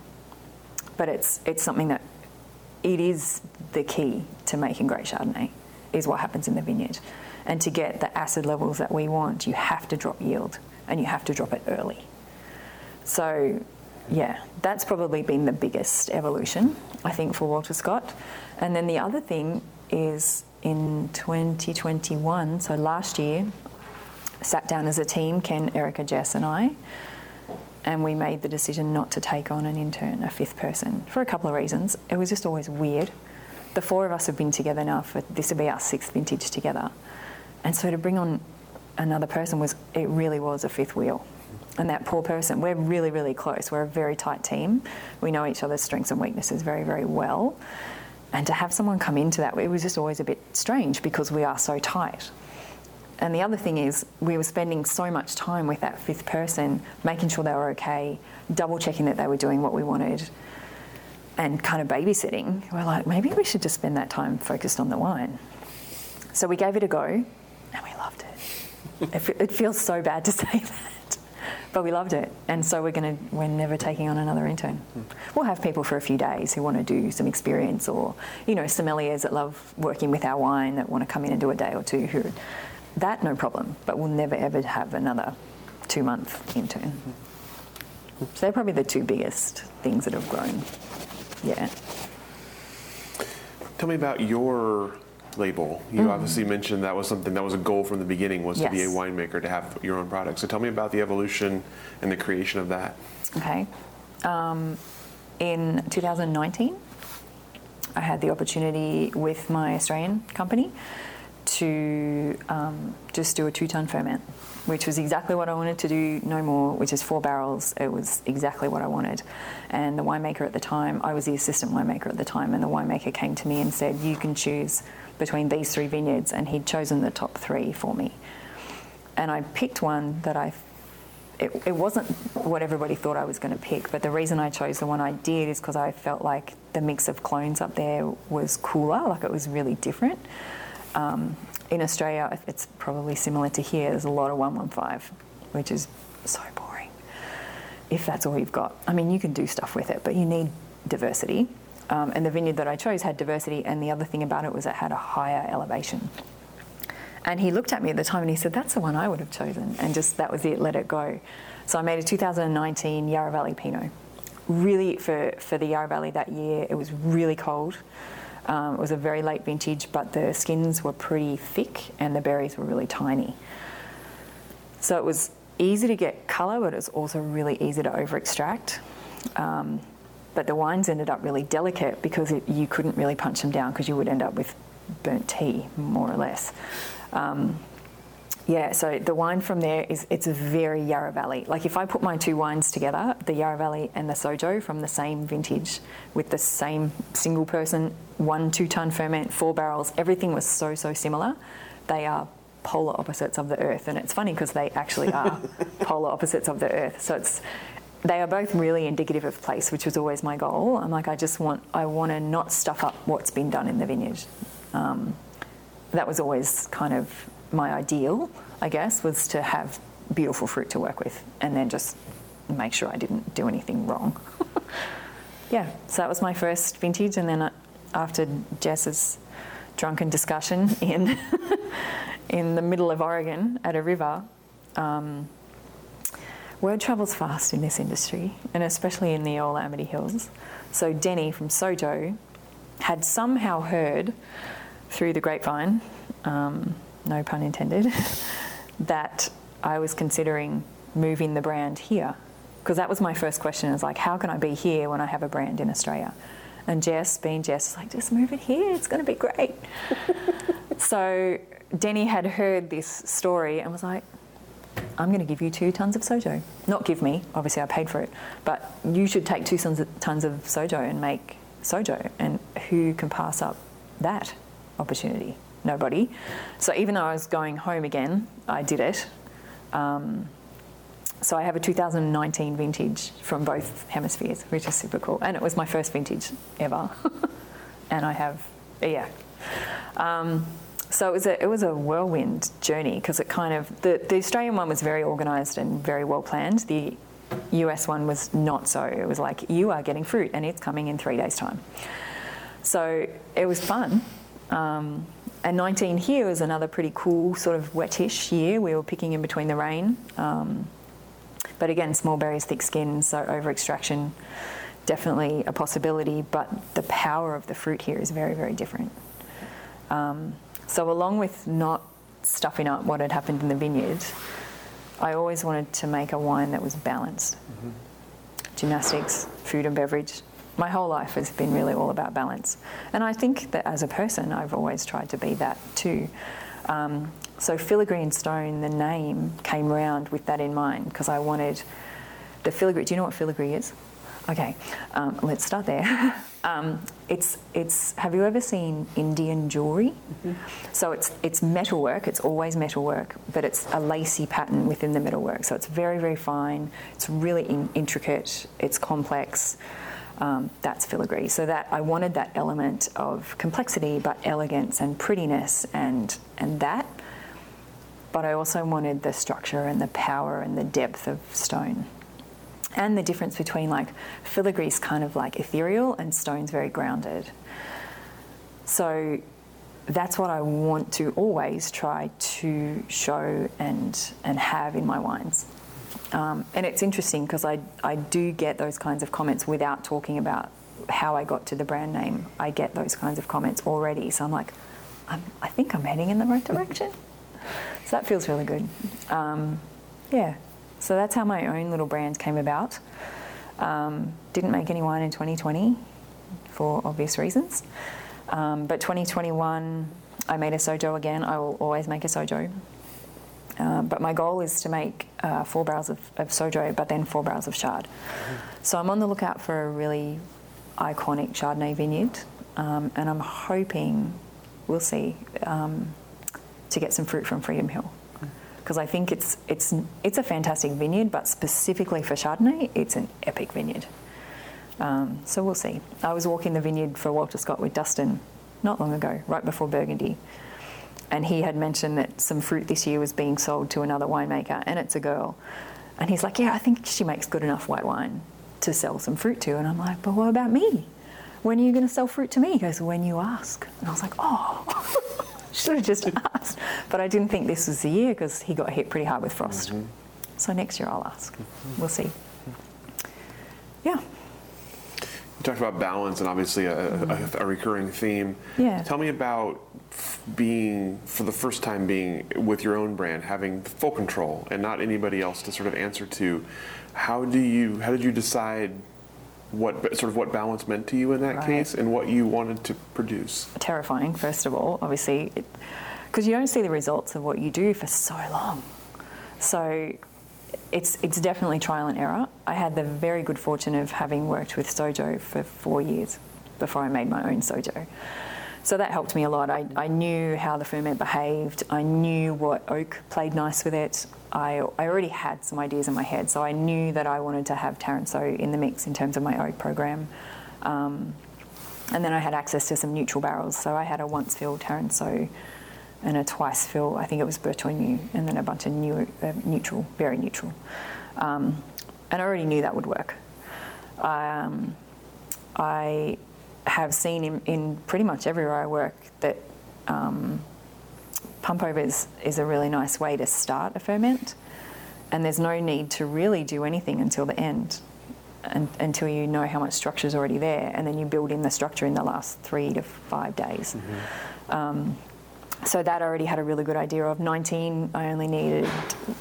but it's, it's something that it is the key to making great Chardonnay, is what happens in the vineyard. And to get the acid levels that we want, you have to drop yield and you have to drop it early. So, yeah, that's probably been the biggest evolution, I think, for Walter Scott. And then the other thing is in 2021, so last year, sat down as a team, Ken, Erica, Jess, and I, and we made the decision not to take on an intern, a fifth person, for a couple of reasons. It was just always weird. The four of us have been together now for this will be our sixth vintage together. And so to bring on another person was, it really was a fifth wheel and that poor person. We're really, really close. We're a very tight team. We know each other's strengths and weaknesses very, very well. And to have someone come into that, it was just always a bit strange because we are so tight. And the other thing is, we were spending so much time with that fifth person, making sure they were okay, double checking that they were doing what we wanted, and kind of babysitting. We're like, maybe we should just spend that time focused on the wine. So we gave it a go, and we loved it. it, it feels so bad to *laughs* say that but we loved it, and so we're going to we're never taking on another intern. We'll have people for a few days who want to do some experience, or you know, sommeliers that love working with our wine that want to come in and do a day or two. Who that no problem, but we'll never ever have another two month intern. So they're probably the two biggest things that have grown. Yeah. Tell me about your label. You mm. obviously mentioned that was something that was a goal from the beginning was yes. to be a winemaker to have your own product. So tell me about the evolution and the creation of that. Okay. Um, in 2019, I had the opportunity with my Australian company to um, just do a two ton ferment, which was exactly what I wanted to do, no more, which is four barrels. It was exactly what I wanted. And the winemaker at the time, I was the assistant winemaker at the time, and the winemaker came to me and said, You can choose between these three vineyards, and he'd chosen the top three for me. And I picked one that I it, it, wasn't what everybody thought I was going to pick, but the reason I chose the one I did is because I felt like the mix of clones up there was cooler, like it was really different. Um, in Australia, it's probably similar to here, there's a lot of 115. which is so boring. If that's all you've got, I mean, you can do stuff with it, but you need diversity. Um, and the vineyard that I chose had diversity, and the other thing about it was it had a higher elevation. And he looked at me at the time and he said, That's the one I would have chosen. And just that was it, let it go. So I made a 2019 Yarra Valley Pinot. Really, for, for the Yarra Valley that year, it was really cold. Um, it was a very late vintage, but the skins were pretty thick and the berries were really tiny. So it was easy to get colour, but it was also really easy to over extract. Um, but the wines ended up really delicate because it, you couldn't really punch them down because you would end up with burnt tea, more or less. Um, yeah, so the wine from there is it's a very Yarra Valley. Like if I put my two wines together, the Yarra Valley and the Sojo from the same vintage with the same single person, one two ton ferment, four barrels, everything was so so similar. They are polar opposites of the earth, and it's funny because they actually are *laughs* polar opposites of the earth. So it's they are both really indicative of place, which was always my goal. I'm like I just want I want to not stuff up what's been done in the vineyard. Um, that was always kind of my ideal, I guess, was to have beautiful fruit to work with and then just make sure I didn't do anything wrong. *laughs* yeah, so that was my first vintage. And then uh, after Jess's drunken discussion in, *laughs* in the middle of Oregon at a river, um, word travels fast in this industry, and especially in the Eola Amity Hills. So Denny from Sojo had somehow heard through the grapevine um, no pun intended, *laughs* that I was considering moving the brand here. Because that was my first question is like, how can I be here when I have a brand in Australia? And Jess, being Jess, is like, just move it here, it's going to be great. *laughs* so Denny had heard this story and was like, I'm going to give you two tons of sojo. Not give me, obviously I paid for it, but you should take two tons of, tons of sojo and make sojo. And who can pass up that opportunity? nobody. So even though I was going home again, I did it. Um, so I have a 2019 vintage from both hemispheres, which is super cool. And it was my first vintage ever. *laughs* and I have, yeah. Um, so it was a it was a whirlwind journey because it kind of the, the Australian one was very organised and very well planned. The US one was not so. It was like you are getting fruit and it's coming in three days' time. So it was fun. Um, and 19 here was another pretty cool sort of wettish year. We were picking in between the rain. Um, but again, small berries, thick skin, so over extraction, definitely a possibility. But the power of the fruit here is very, very different. Um, so, along with not stuffing up what had happened in the vineyard, I always wanted to make a wine that was balanced. Mm-hmm. Gymnastics, food and beverage, my whole life has been really all about balance. And I think that as a person, I've always tried to be that too. Um, so filigree and stone, the name came round with that in mind because I wanted the filigree. Do you know what filigree is? Okay, um, let's start there. *laughs* um, it's it's. Have you ever seen Indian jewelry? Mm-hmm. So it's it's metalwork. It's always metalwork, but it's a lacy pattern within the metalwork. So it's very very fine. It's really in, intricate. It's complex um, that's filigree. So that I wanted that element of complexity, but elegance and prettiness and and that. But I also wanted the structure and the power and the depth of stone. And the difference between like filigree is kind of like ethereal and stone's very grounded. So that's what I want to always try to show and and have in my wines. Um, and it's interesting because I, I do get those kinds of comments without talking about how I got to the brand name. I get those kinds of comments already. So I'm like, I'm, i think I'm heading in the right direction. So that feels really good. Um, yeah. So that's how my own little brand came about. Um, didn't make any wine in 2020 for obvious reasons. Um, but 2021, I made a Sojo again. I will always make a Sojo. Um, but my goal is to make uh, four barrels of, of Sojo, but then four barrels of Chard. Mm-hmm. So I'm on the lookout for a really iconic Chardonnay vineyard, um, and I'm hoping, we'll see, um, to get some fruit from Freedom Hill. Because I think it's, it's, it's a fantastic vineyard, but specifically for Chardonnay, it's an epic vineyard. Um, so we'll see. I was walking the vineyard for Walter Scott with Dustin not long ago, right before Burgundy and he had mentioned that some fruit this year was being sold to another winemaker, and it's a girl. And he's like, Yeah, I think she makes good enough white wine to sell some fruit to. And I'm like, But what about me? When are you going to sell fruit to me? He goes, When you ask. And I was like, Oh, *laughs* should have just *laughs* asked. But I didn't think this was the year because he got hit pretty hard with frost. Mm-hmm. So next year I'll ask. Mm-hmm. We'll see. Yeah. You talked about balance and obviously a, mm-hmm. a, a recurring theme. Yeah. Tell me about being for the first time being with your own brand having full control and not anybody else to sort of answer to how do you how did you decide what sort of what balance meant to you in that right. case and what you wanted to produce. Terrifying first of all. Obviously because you don't see the results of what you do for so long. So it's it's definitely trial and error. I had the very good fortune of having worked with sojo for four years before i made my own sojo so that helped me a lot. I, I knew how the ferment behaved. I knew what oak played nice with it. I, I already had some ideas in my head, so I knew that I wanted to have Taransaud in the mix in terms of my oak program. Um, and then I had access to some neutral barrels, so I had a once filled Taransaud and a twice fill, I think it was Bertognu, and then a bunch of new, uh, neutral, very neutral. Um, and I already knew that would work. Um, I have seen in, in pretty much everywhere I work that um, pump overs is a really nice way to start a ferment, and there's no need to really do anything until the end, and, until you know how much structure is already there, and then you build in the structure in the last three to five days. Mm-hmm. Um, so that I already had a really good idea of. 19, I only needed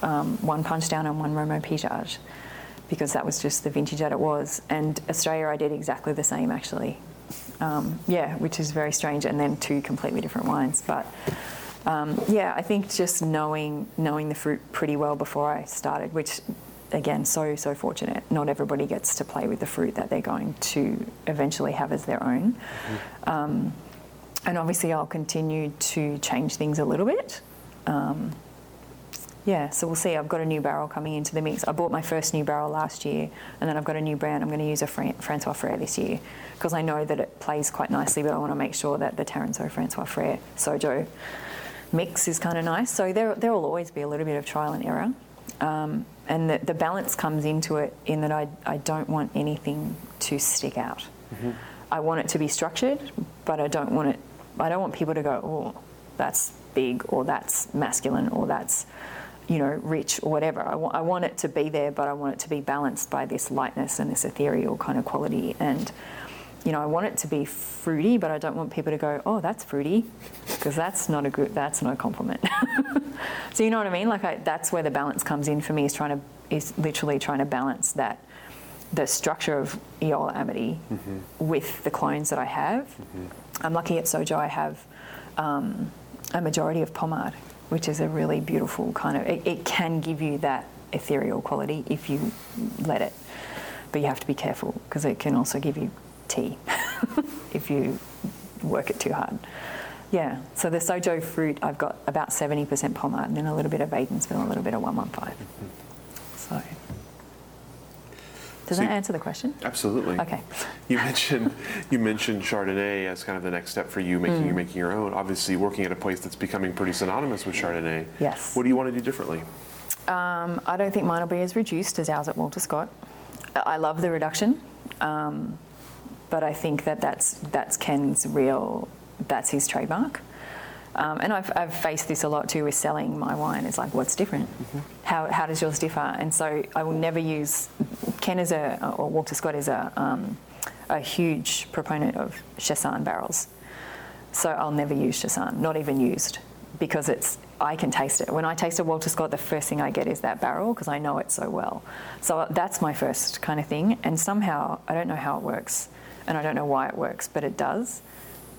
um, one punch down and one Romo Pigeage because that was just the vintage that it was. And Australia, I did exactly the same actually. Um, yeah, which is very strange, and then two completely different wines. But um, yeah, I think just knowing knowing the fruit pretty well before I started, which again, so so fortunate. Not everybody gets to play with the fruit that they're going to eventually have as their own. Mm-hmm. Um, and obviously, I'll continue to change things a little bit. Yeah, so we'll see. I've got a new barrel coming into the mix. I bought my first new barrel last year, and then I've got a new brand. I'm going to use a Francois Frere this year because I know that it plays quite nicely, but I want to make sure that the Taransaud Francois Frere Sojo mix is kind of nice. So there, there will always be a little bit of trial and error. Um, and the, the, balance comes into it in that I, I don't want anything to stick out. Mm-hmm. I want it to be structured, but I don't want it. I don't want people to go, oh, that's big, or that's masculine, or that's you know, rich or whatever. I, w- I want it to be there, but I want it to be balanced by this lightness and this ethereal kind of quality. And, you know, I want it to be fruity, but I don't want people to go, oh, that's fruity, because that's not a good, that's no compliment. *laughs* so you know what I mean? Like I, that's where the balance comes in for me is trying to, is literally trying to balance that, the structure of Eola Amity mm-hmm. with the clones that I have. Mm-hmm. I'm lucky at Sojo I have um, a majority of Pommard which is a really beautiful kind of, it, it can give you that ethereal quality if you let it. But you have to be careful because it can also give you tea *laughs* if you work it too hard. Yeah, so the Sojo fruit, I've got about 70% Pommard and then a little bit of Wadenswil, a little bit of 115. So. Does so that answer the question? Absolutely. Okay. You mentioned you mentioned Chardonnay as kind of the next step for you, making mm. you making your own. Obviously, working at a place that's becoming pretty synonymous with Chardonnay. Yes. What do you want to do differently? Um, I don't think mine will be as reduced as ours at Walter Scott. I love the reduction, um, but I think that that's that's Ken's real. That's his trademark. Um, and I've, I've, faced this a lot too with selling my wine. It's like, what's different? Mm-hmm. How, how does yours differ? And so I will never use. Ken is a, or Walter Scott is a, um, a huge proponent of Chassagne barrels. So I'll never use Chassagne, not even used, because it's I can taste it. When I taste a Walter Scott, the first thing I get is that barrel because I know it so well. So that's my first kind of thing. And somehow I don't know how it works, and I don't know why it works, but it does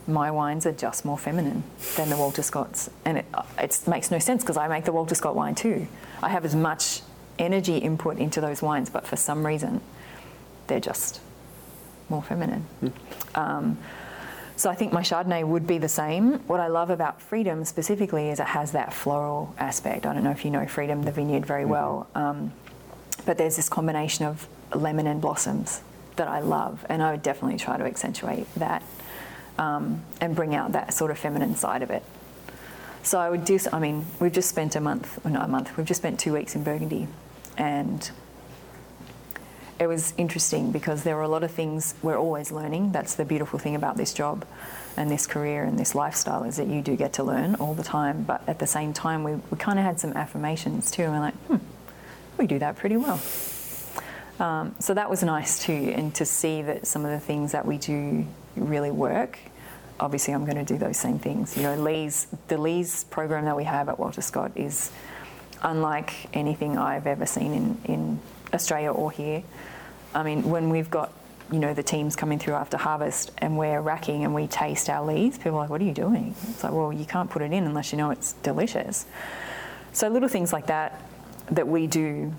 my wines are just more feminine than the Walter Scotts. And it, it makes no sense because I make the Walter Scott wine too. I have as much energy input into those wines, but for some reason, they're just more feminine. Mm. Um, so I think my Chardonnay would be the same. What I love about Freedom specifically is it has that floral aspect. I don't know if you know Freedom, the vineyard, very mm-hmm. well. Um, but there's this combination of lemon and blossoms that I love, and I would definitely try to accentuate that um, and bring out that sort of feminine side of it. So I would do. I mean, we've just spent a month, well, not a month. We've just spent two weeks in Burgundy, and it was interesting because there were a lot of things we're always learning. That's the beautiful thing about this job and this career and this lifestyle is that you do get to learn all the time. But at the same time, we, we kind of had some affirmations too. And we're like, hmm, we do that pretty well. Um, so that was nice too, and to see that some of the things that we do really work. Obviously, I'm going to do those same things. You know, lees the lees program that we have at Walter Scott is unlike anything I've ever seen in, in Australia or here. I mean, when we've got you know the teams coming through after harvest and we're racking and we taste our lees, people are like, "What are you doing?" It's like, well, you can't put it in unless you know it's delicious. So little things like that that we do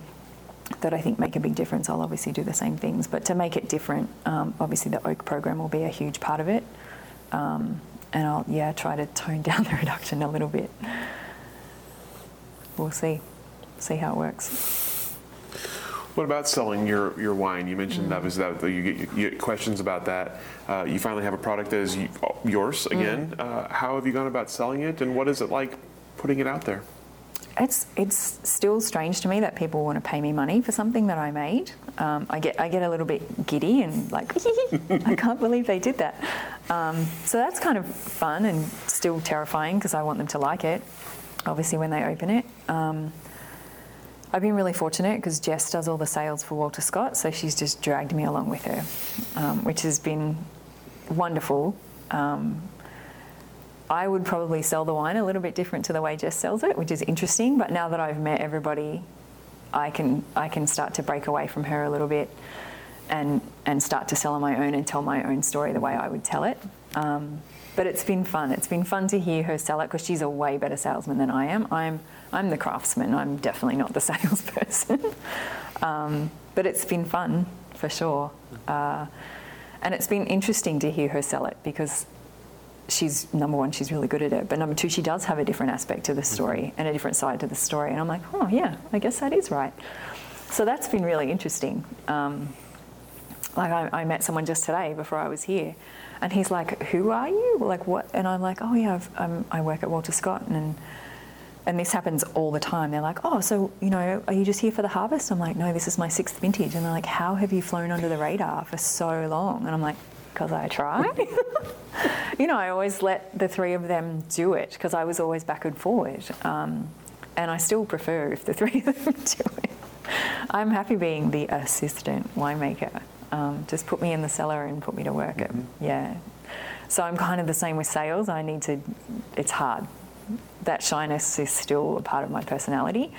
that I think make a big difference. I'll obviously do the same things, but to make it different, um, obviously the oak program will be a huge part of it. Um, and I'll yeah try to tone *laughs* down the reduction a little bit. We'll see, see how it works. What about selling your, your wine? You mentioned that was that you get, you get questions about that. Uh, you finally have a product that is yours again. Uh, how have you gone about selling it, and what is it like putting it out there? It's it's still strange to me that people want to pay me money for something that I made. Um, I get I get a little bit giddy and like *laughs* I can't believe they did that. Um, so that's kind of fun and still terrifying because I want them to like it. Obviously, when they open it. Um, I've been really fortunate because Jess does all the sales for Walter Scott, so she's just dragged me along with her, um, which has been wonderful. I would probably sell the wine a little bit different to the way Jess sells it, which is interesting. But now that I've met everybody, I can I can start to break away from her a little bit, and and start to sell on my own and tell my own story the way I would tell it. Um, but it's been fun. It's been fun to hear her sell it because she's a way better salesman than I am. I'm I'm the craftsman. I'm definitely not the *laughs* salesperson. um, but it's been fun for sure, uh, and it's been interesting to hear her sell it because she's number one, she's really good at it. But number two, she does have a different aspect to the story and a different side to the story. And I'm like, oh yeah, I guess that is right. So that's been really interesting. Um, like I, I, met someone just today before I was here, and he's like, "Who are you? Like what?" And I'm like, "Oh yeah, i work at Walter Scott, and and this happens all the time. They're like, "Oh, so you know, are you just here for the harvest?" I'm like, "No, this is my sixth vintage." And they're like, "How have you flown under the radar for so long?" And I'm like, "Because I try." *laughs* you know, I always let the three of them do it because I was always backward forward, um, and I still prefer if the *laughs* three of them do it. I'm happy being the assistant winemaker. Um, just put me in the cellar and put me to work. Mm-hmm. Yeah. So I'm kind of the same with sales. I need to. It's hard. That shyness is still a part of my personality,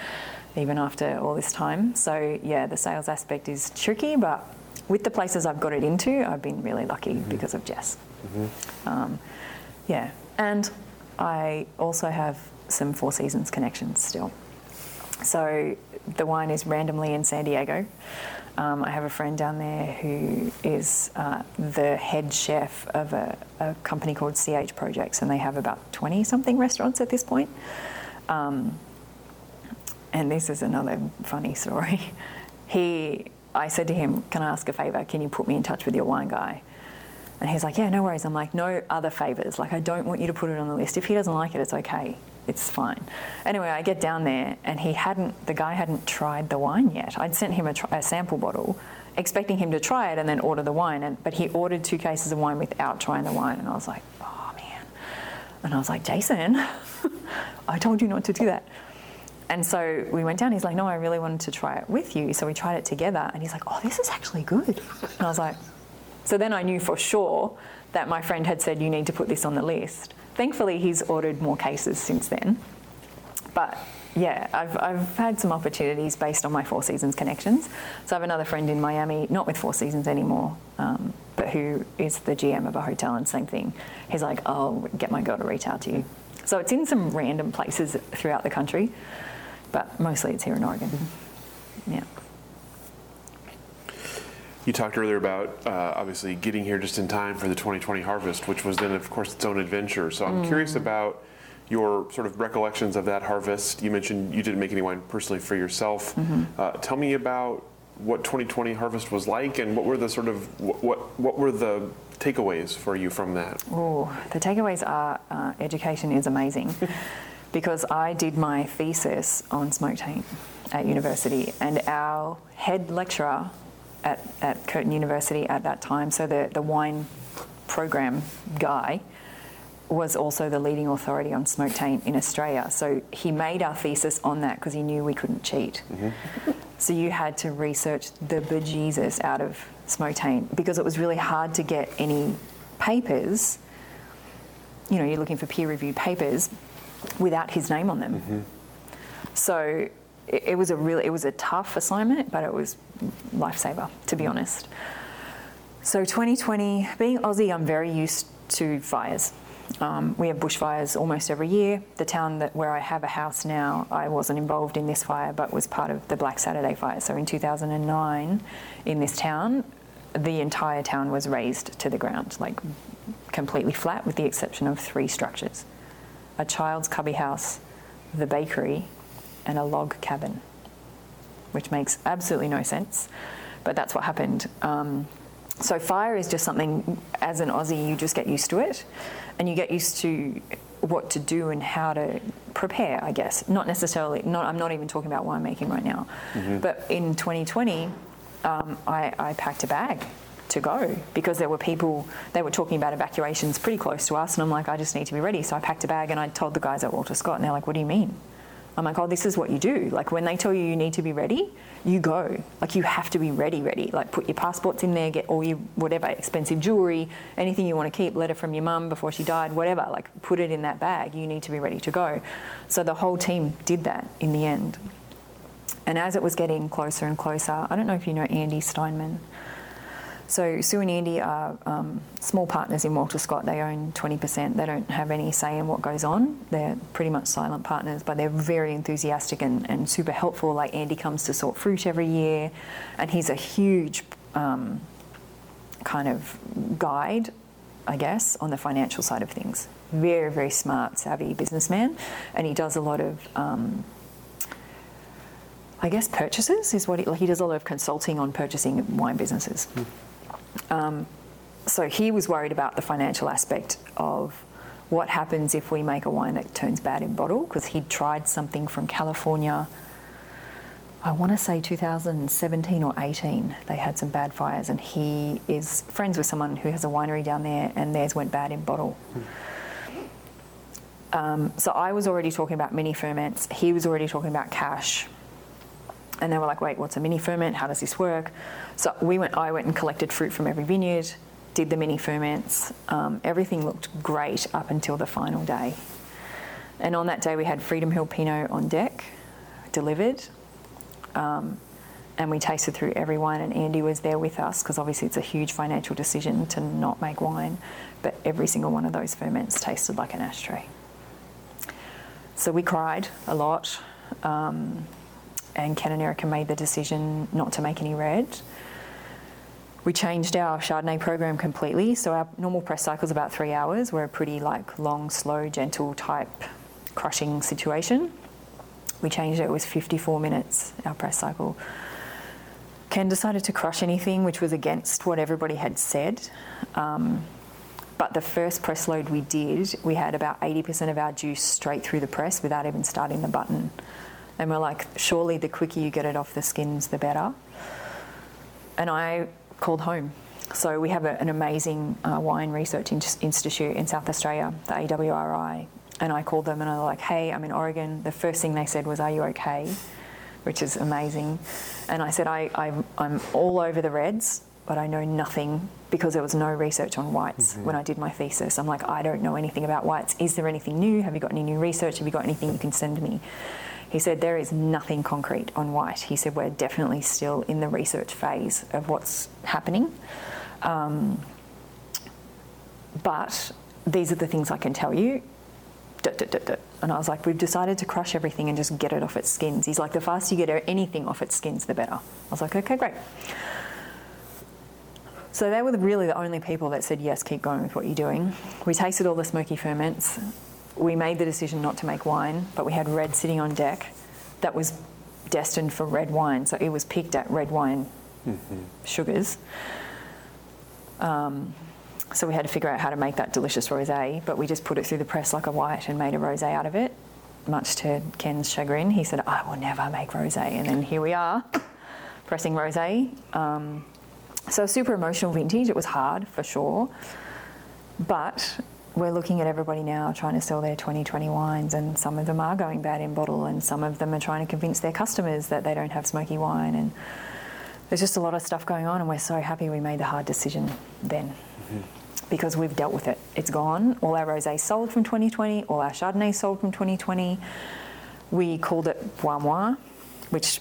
even after all this time. So yeah, the sales aspect is tricky, but with the places I've got it into, I've been really lucky mm-hmm. because of Jess. Mm-hmm. Um, yeah, and I also have some Four Seasons connections still. So the wine is randomly in San Diego. Um, I have a friend down there who is uh, the head chef of a, a, company called CH Projects, and they have about 20 something restaurants at this point. Um, and this is another funny story. *laughs* He, I said to him, Can I ask a favour? Can you put me in touch with your wine guy? And he's like, Yeah, no worries. I'm like, No other favours. Like, I don't want you to put it on the list. If he doesn't like it, it's okay it's fine. Anyway, I get down there and he hadn't, the guy hadn't tried the wine yet. I'd sent him a, a sample bottle, expecting him to try it and then order the wine. And, but he ordered two cases of wine without trying the wine. And I was like, oh man. And I was like, Jason, *laughs* I told you not to do that. And so we went down. He's like, no, I really wanted to try it with you. So we tried it together. And he's like, oh, this is actually good. And I was like, so then I knew for sure that my friend had said, you need to put this on the list. Thankfully, he's ordered more cases since then. But yeah, I've, I've had some opportunities based on my Four Seasons connections. So I have another friend in Miami, not with Four Seasons anymore, um, but who is the GM of a hotel, and same thing. He's like, I'll get my girl to reach out to you. So it's in some random places throughout the country, but mostly it's here in Oregon. Yeah. You talked earlier about uh, obviously getting here just in time for the 2020 harvest, which was then, of course, its own adventure. So I'm mm. curious about your sort of recollections of that harvest. You mentioned you didn't make any wine personally for yourself. Mm-hmm. Uh, tell me about what 2020 harvest was like, and what were the sort of what what, what were the takeaways for you from that? Oh, the takeaways are uh, education is amazing. *laughs* because I did my thesis on smoke taint at university, and our head lecturer at, at Curtin University at that time, so the, the wine program guy, was also the leading authority on smoke taint in Australia. So he made our thesis on that because he knew we couldn't cheat. Mm-hmm. So you had to research the bejesus out of smoke taint because it was really hard to get any papers. You know, you're looking for peer-reviewed papers without his name on them. So it, it was a really, it was a tough assignment, but it was lifesaver, to be honest. So 2020, being Aussie, I'm very used to fires. Um, we have bushfires almost every year. The town that where I have a house now, I wasn't involved in this fire, but was part of the Black Saturday fire. So in 2009, in this town, the entire town was razed to the ground, like completely flat, with the exception of three structures: a child's cubby house, the bakery, and a log cabin, which makes absolutely no sense, but that's what happened. Um, so fire is just something, as an Aussie, you just get used to it, and you get used to what to do and how to prepare. I guess not necessarily. Not I'm not even talking about winemaking right now, but in 2020, um, I, I packed a bag to go because there were people they were talking about evacuations pretty close to us and I'm like I just need to be ready so I packed a bag and I told the guys at Walter Scott and they're like what do you mean I'm like, oh, this is what you do. Like when they tell you you need to be ready, you go. Like you have to be ready, ready. Like put your passports in there, get all your whatever expensive jewelry, anything you want to keep, letter from your mum before she died, whatever. Like put it in that bag. You need to be ready to go. So the whole team did that in the end. And as it was getting closer and closer, I don't know if you know Andy Steinman. So Sue and Andy are um, small partners in Walter Scott. They own 20%. They don't have any say in what goes on. They're pretty much silent partners, but they're very enthusiastic and, and super helpful. Like Andy comes to sort fruit every year, and he's a huge um, kind of guide, I guess, on the financial side of things. Very, very smart, savvy businessman, and he does a lot of um, I guess purchases is what he, he does a lot of consulting on purchasing wine businesses. Um, so he was worried about the financial aspect of what happens if we make a wine that turns bad in bottle because he'd tried something from California. I want to say 2017 or 18, they had some bad fires, and he is friends with someone who has a winery down there, and theirs went bad in bottle. Um, so I was already talking about mini ferments. He was already talking about cash and they were like, wait, what's a mini ferment? How does this work? So we went, I went and collected fruit from every vineyard, did the mini ferments. Um, everything looked great up until the final day. And on that day, we had Freedom Hill Pinot on deck, delivered. Um, and we tasted through every wine, and Andy was there with us because obviously it's a huge financial decision to not make wine. But every single one of those ferments tasted like an ashtray. So we cried a lot. Um, and Ken and Erica made the decision not to make any red. We changed our Chardonnay program completely. So our normal press cycle is about three hours. We're a pretty like long, slow, gentle type crushing situation. We changed it. It was 54 minutes. Our press cycle. Ken decided to crush anything, which was against what everybody had said. Um, but the first press load we did, we had about 80% of our juice straight through the press without even starting the button. And we're like, surely the quicker you get it off the skins, the better. And I called home. So we have a, an amazing uh, wine research in- institute in South Australia, the AWRI. And I called them and I was like, hey, I'm in Oregon. The first thing they said was, are you okay? Which is amazing. And I said, I, I, I'm all over the reds, but I know nothing because there was no research on whites when I did my thesis. I'm like, I don't know anything about whites. Is there anything new? Have you got any new research? Have you got anything you can send me? He said, There is nothing concrete on white. He said, We're definitely still in the research phase of what's happening. Um, but these are the things I can tell you. And I was like, We've decided to crush everything and just get it off its skins. He's like, The faster you get anything off its skins, the better. I was like, Okay, great. So they were really the only people that said, Yes, keep going with what you're doing. We tasted all the smoky ferments we made the decision not to make wine, but we had red sitting on deck that was destined for red wine. So it was picked at red wine sugars. Um, so we had to figure out how to make that delicious rosé, but we just put it through the press like a white and made a rosé out of it. much to Ken's chagrin, he said, I will never make rosé. And then here we are, *laughs* pressing rosé. Um, so super emotional vintage. It was hard for sure, but we're looking at everybody now trying to sell their 2020 wines, and some of them are going bad in bottle, and some of them are trying to convince their customers that they don't have smoky wine, and there's just a lot of stuff going on, and we're so happy we made the hard decision then. Mm-hmm. Because we've dealt with it. It's gone. All our rosé sold from 2020, all our chardonnay sold from 2020. We called it Bois Moi, which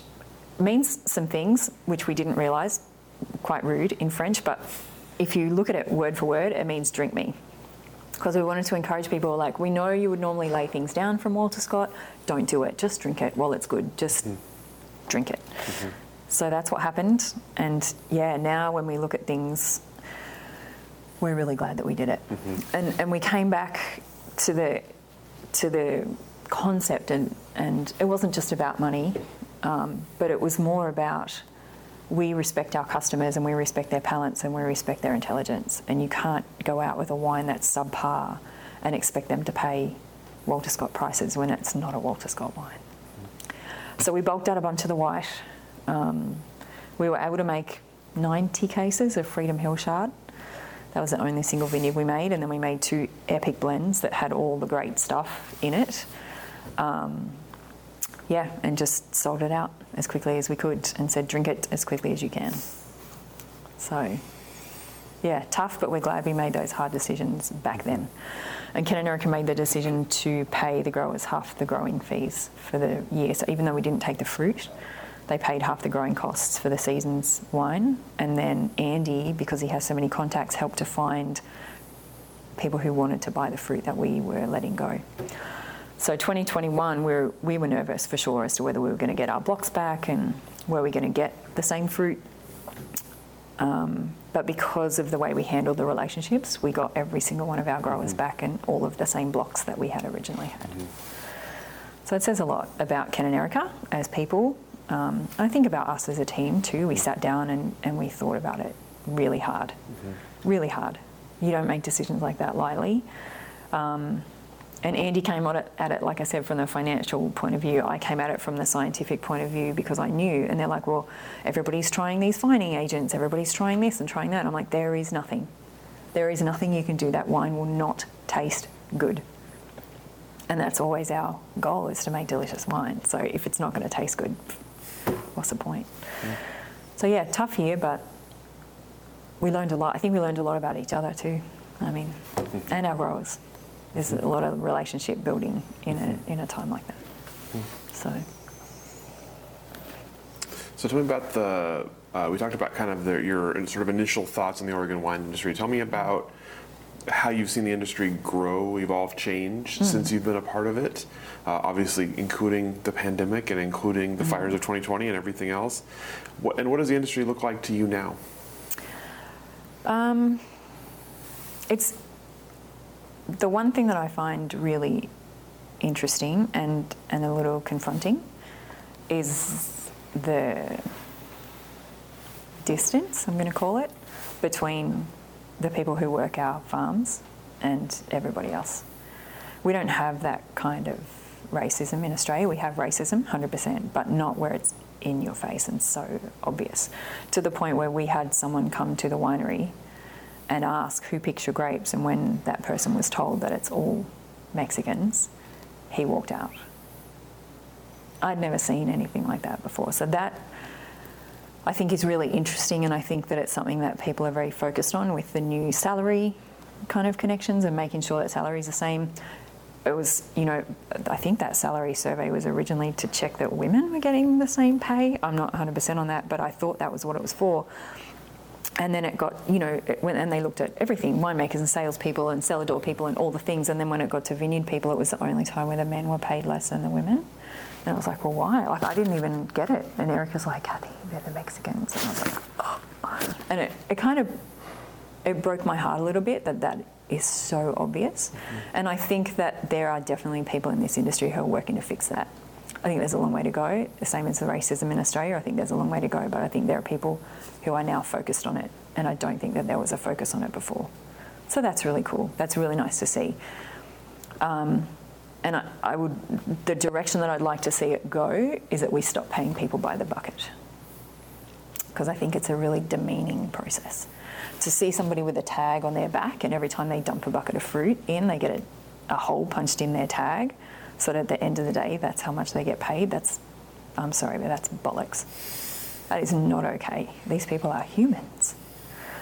means some things which we didn't realise, quite rude in French, but if you look at it word for word, it means drink me because we wanted to encourage people like we know you would normally lay things down from Walter Scott don't do it just drink it while it's good just mm. drink it mm-hmm. so that's what happened and yeah now when we look at things we're really glad that we did it mm-hmm. and and we came back to the to the concept and and it wasn't just about money um, but it was more about we respect our customers and we respect their palates and we respect their intelligence. And you can't go out with a wine that's subpar and expect them to pay Walter Scott prices when it's not a Walter Scott wine. So we bulked out a bunch of the white. Um, we were able to make 90 cases of Freedom Hill Chard. That was the only single vineyard we made, and then we made two epic blends that had all the great stuff in it. Um, yeah, and just sold it out as quickly as we could and said, drink it as quickly as you can. So, yeah, tough, but we're glad we made those hard decisions back then. And Ken and made the decision to pay the growers half the growing fees for the year. So even though we didn't take the fruit, they paid half the growing costs for the season's wine. And then Andy, because he has so many contacts, helped to find people who wanted to buy the fruit that we were letting go. So 2021, we were, we were nervous for sure as to whether we were going to get our blocks back and were we going to get the same fruit. Um, but because of the way we handled the relationships, we got every single one of our growers mm-hmm. back and all of the same blocks that we had originally had. Mm-hmm. So it says a lot about Ken and Erica as people. Um, I think about us as a team too. We sat down and, and we thought about it really hard, mm-hmm. really hard. You don't make decisions like that lightly. Um, and Andy came at it, at it, like I said, from the financial point of view. I came at it from the scientific point of view because I knew. And they're like, well, everybody's trying these fining agents, everybody's trying this and trying that. And I'm like, there is nothing. There is nothing you can do. That wine will not taste good. And that's always our goal is to make delicious wine. So if it's not going to taste good, what's the point? Yeah. So yeah, tough year, but we learned a lot. I think we learned a lot about each other too. I mean, and our growers there's a lot of relationship building in a, in a time like that. So. So tell me about the. Uh, we talked about kind of the, your sort of initial thoughts on the Oregon wine industry. Tell me about how you've seen the industry grow, evolve, change mm. since you've been a part of it. Uh, obviously, including the pandemic and including the mm. fires of 2020 and everything else. What, and what does the industry look like to you now? Um, it's the one thing that I find really interesting and, and a little confronting is the distance, I'm going to call it, between the people who work our farms and everybody else. We don't have that kind of racism in Australia. We have racism, 100%, but not where it's in your face and so obvious. To the point where we had someone come to the winery and ask who picks your grapes. And when that person was told that it's all Mexicans, he walked out. I'd never seen anything like that before. So that I think is really interesting, and I think that it's something that people are very focused on with the new salary kind of connections and making sure that salary is the same. It was, you know, I think that salary survey was originally to check that women were getting the same pay. I'm not 100% on that, but I thought that was what it was for and then it got, you know, it went, and they looked at everything winemakers and salespeople and cellar door people and all the things. And then when it got to vineyard people, it was the only time where the men were paid less than the women. And I was like, well, why? Like, I didn't even get it. And Erica's like, Kathy, they're the Mexicans. And I was like, oh. And it, it kind of, it broke my heart a little bit that that is so obvious. Mm-hmm. And I think that there are definitely people in this industry who are working to fix that. I think there's a long way to go. The same as the racism in Australia, I think there's a long way to go, but I think there are people who are now focused on it, and I don't think that there was a focus on it before. So that's really cool. That's really nice to see. Um, and I, I would, the direction that I'd like to see it go is that we stop paying people by the bucket. Because I think it's a really demeaning process. To see somebody with a tag on their back, and every time they dump a bucket of fruit in, they get a, a hole punched in their tag, so that at the end of the day, that's how much they get paid. That's, I'm sorry, but that's bollocks. That is not okay. These people are humans.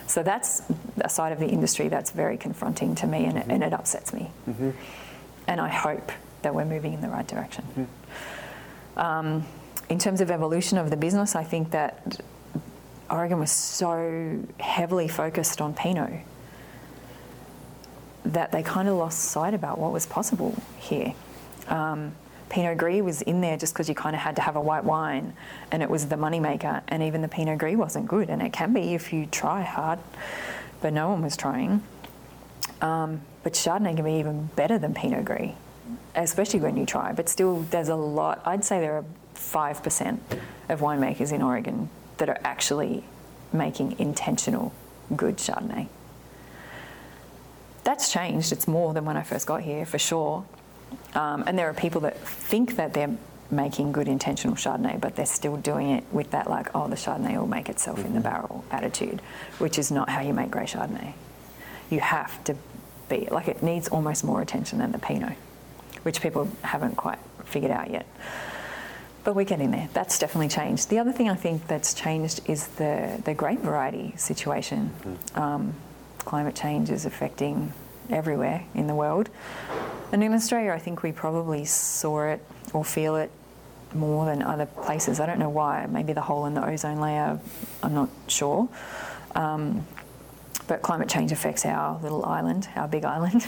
So that's a side of the industry that's very confronting to me and, it, and it upsets me. Mm-hmm. And I hope that we're moving in the right direction. Mm-hmm. Um, in terms of evolution of the business, I think that Oregon was so heavily focused on Pinot that they kind of lost sight about what was possible here. Um, Pinot Gris was in there just because you kind of had to have a white wine and it was the moneymaker. And even the Pinot Gris wasn't good. And it can be if you try hard, but no one was trying. Um, but Chardonnay can be even better than Pinot Gris, especially when you try. But still, there's a lot. I'd say there are 5% of winemakers in Oregon that are actually making intentional good Chardonnay. That's changed. It's more than when I first got here, for sure. Um, and there are people that think that they're making good intentional Chardonnay, but they're still doing it with that, like, oh, the Chardonnay will make itself mm-hmm. in the mm-hmm. barrel attitude, which is not how you make great Chardonnay. You have to be, like, it needs almost more attention than the Pinot, which people haven't quite figured out yet. But we're getting there. That's definitely changed. The other thing I think that's changed is the, the grape variety situation. Mm-hmm. Um, climate change is affecting everywhere in the world. And in Australia, I think we probably saw it or feel it more than other places. I don't know why. Maybe the hole in the ozone layer, I'm not sure. Um, but climate change affects our little island, our big island,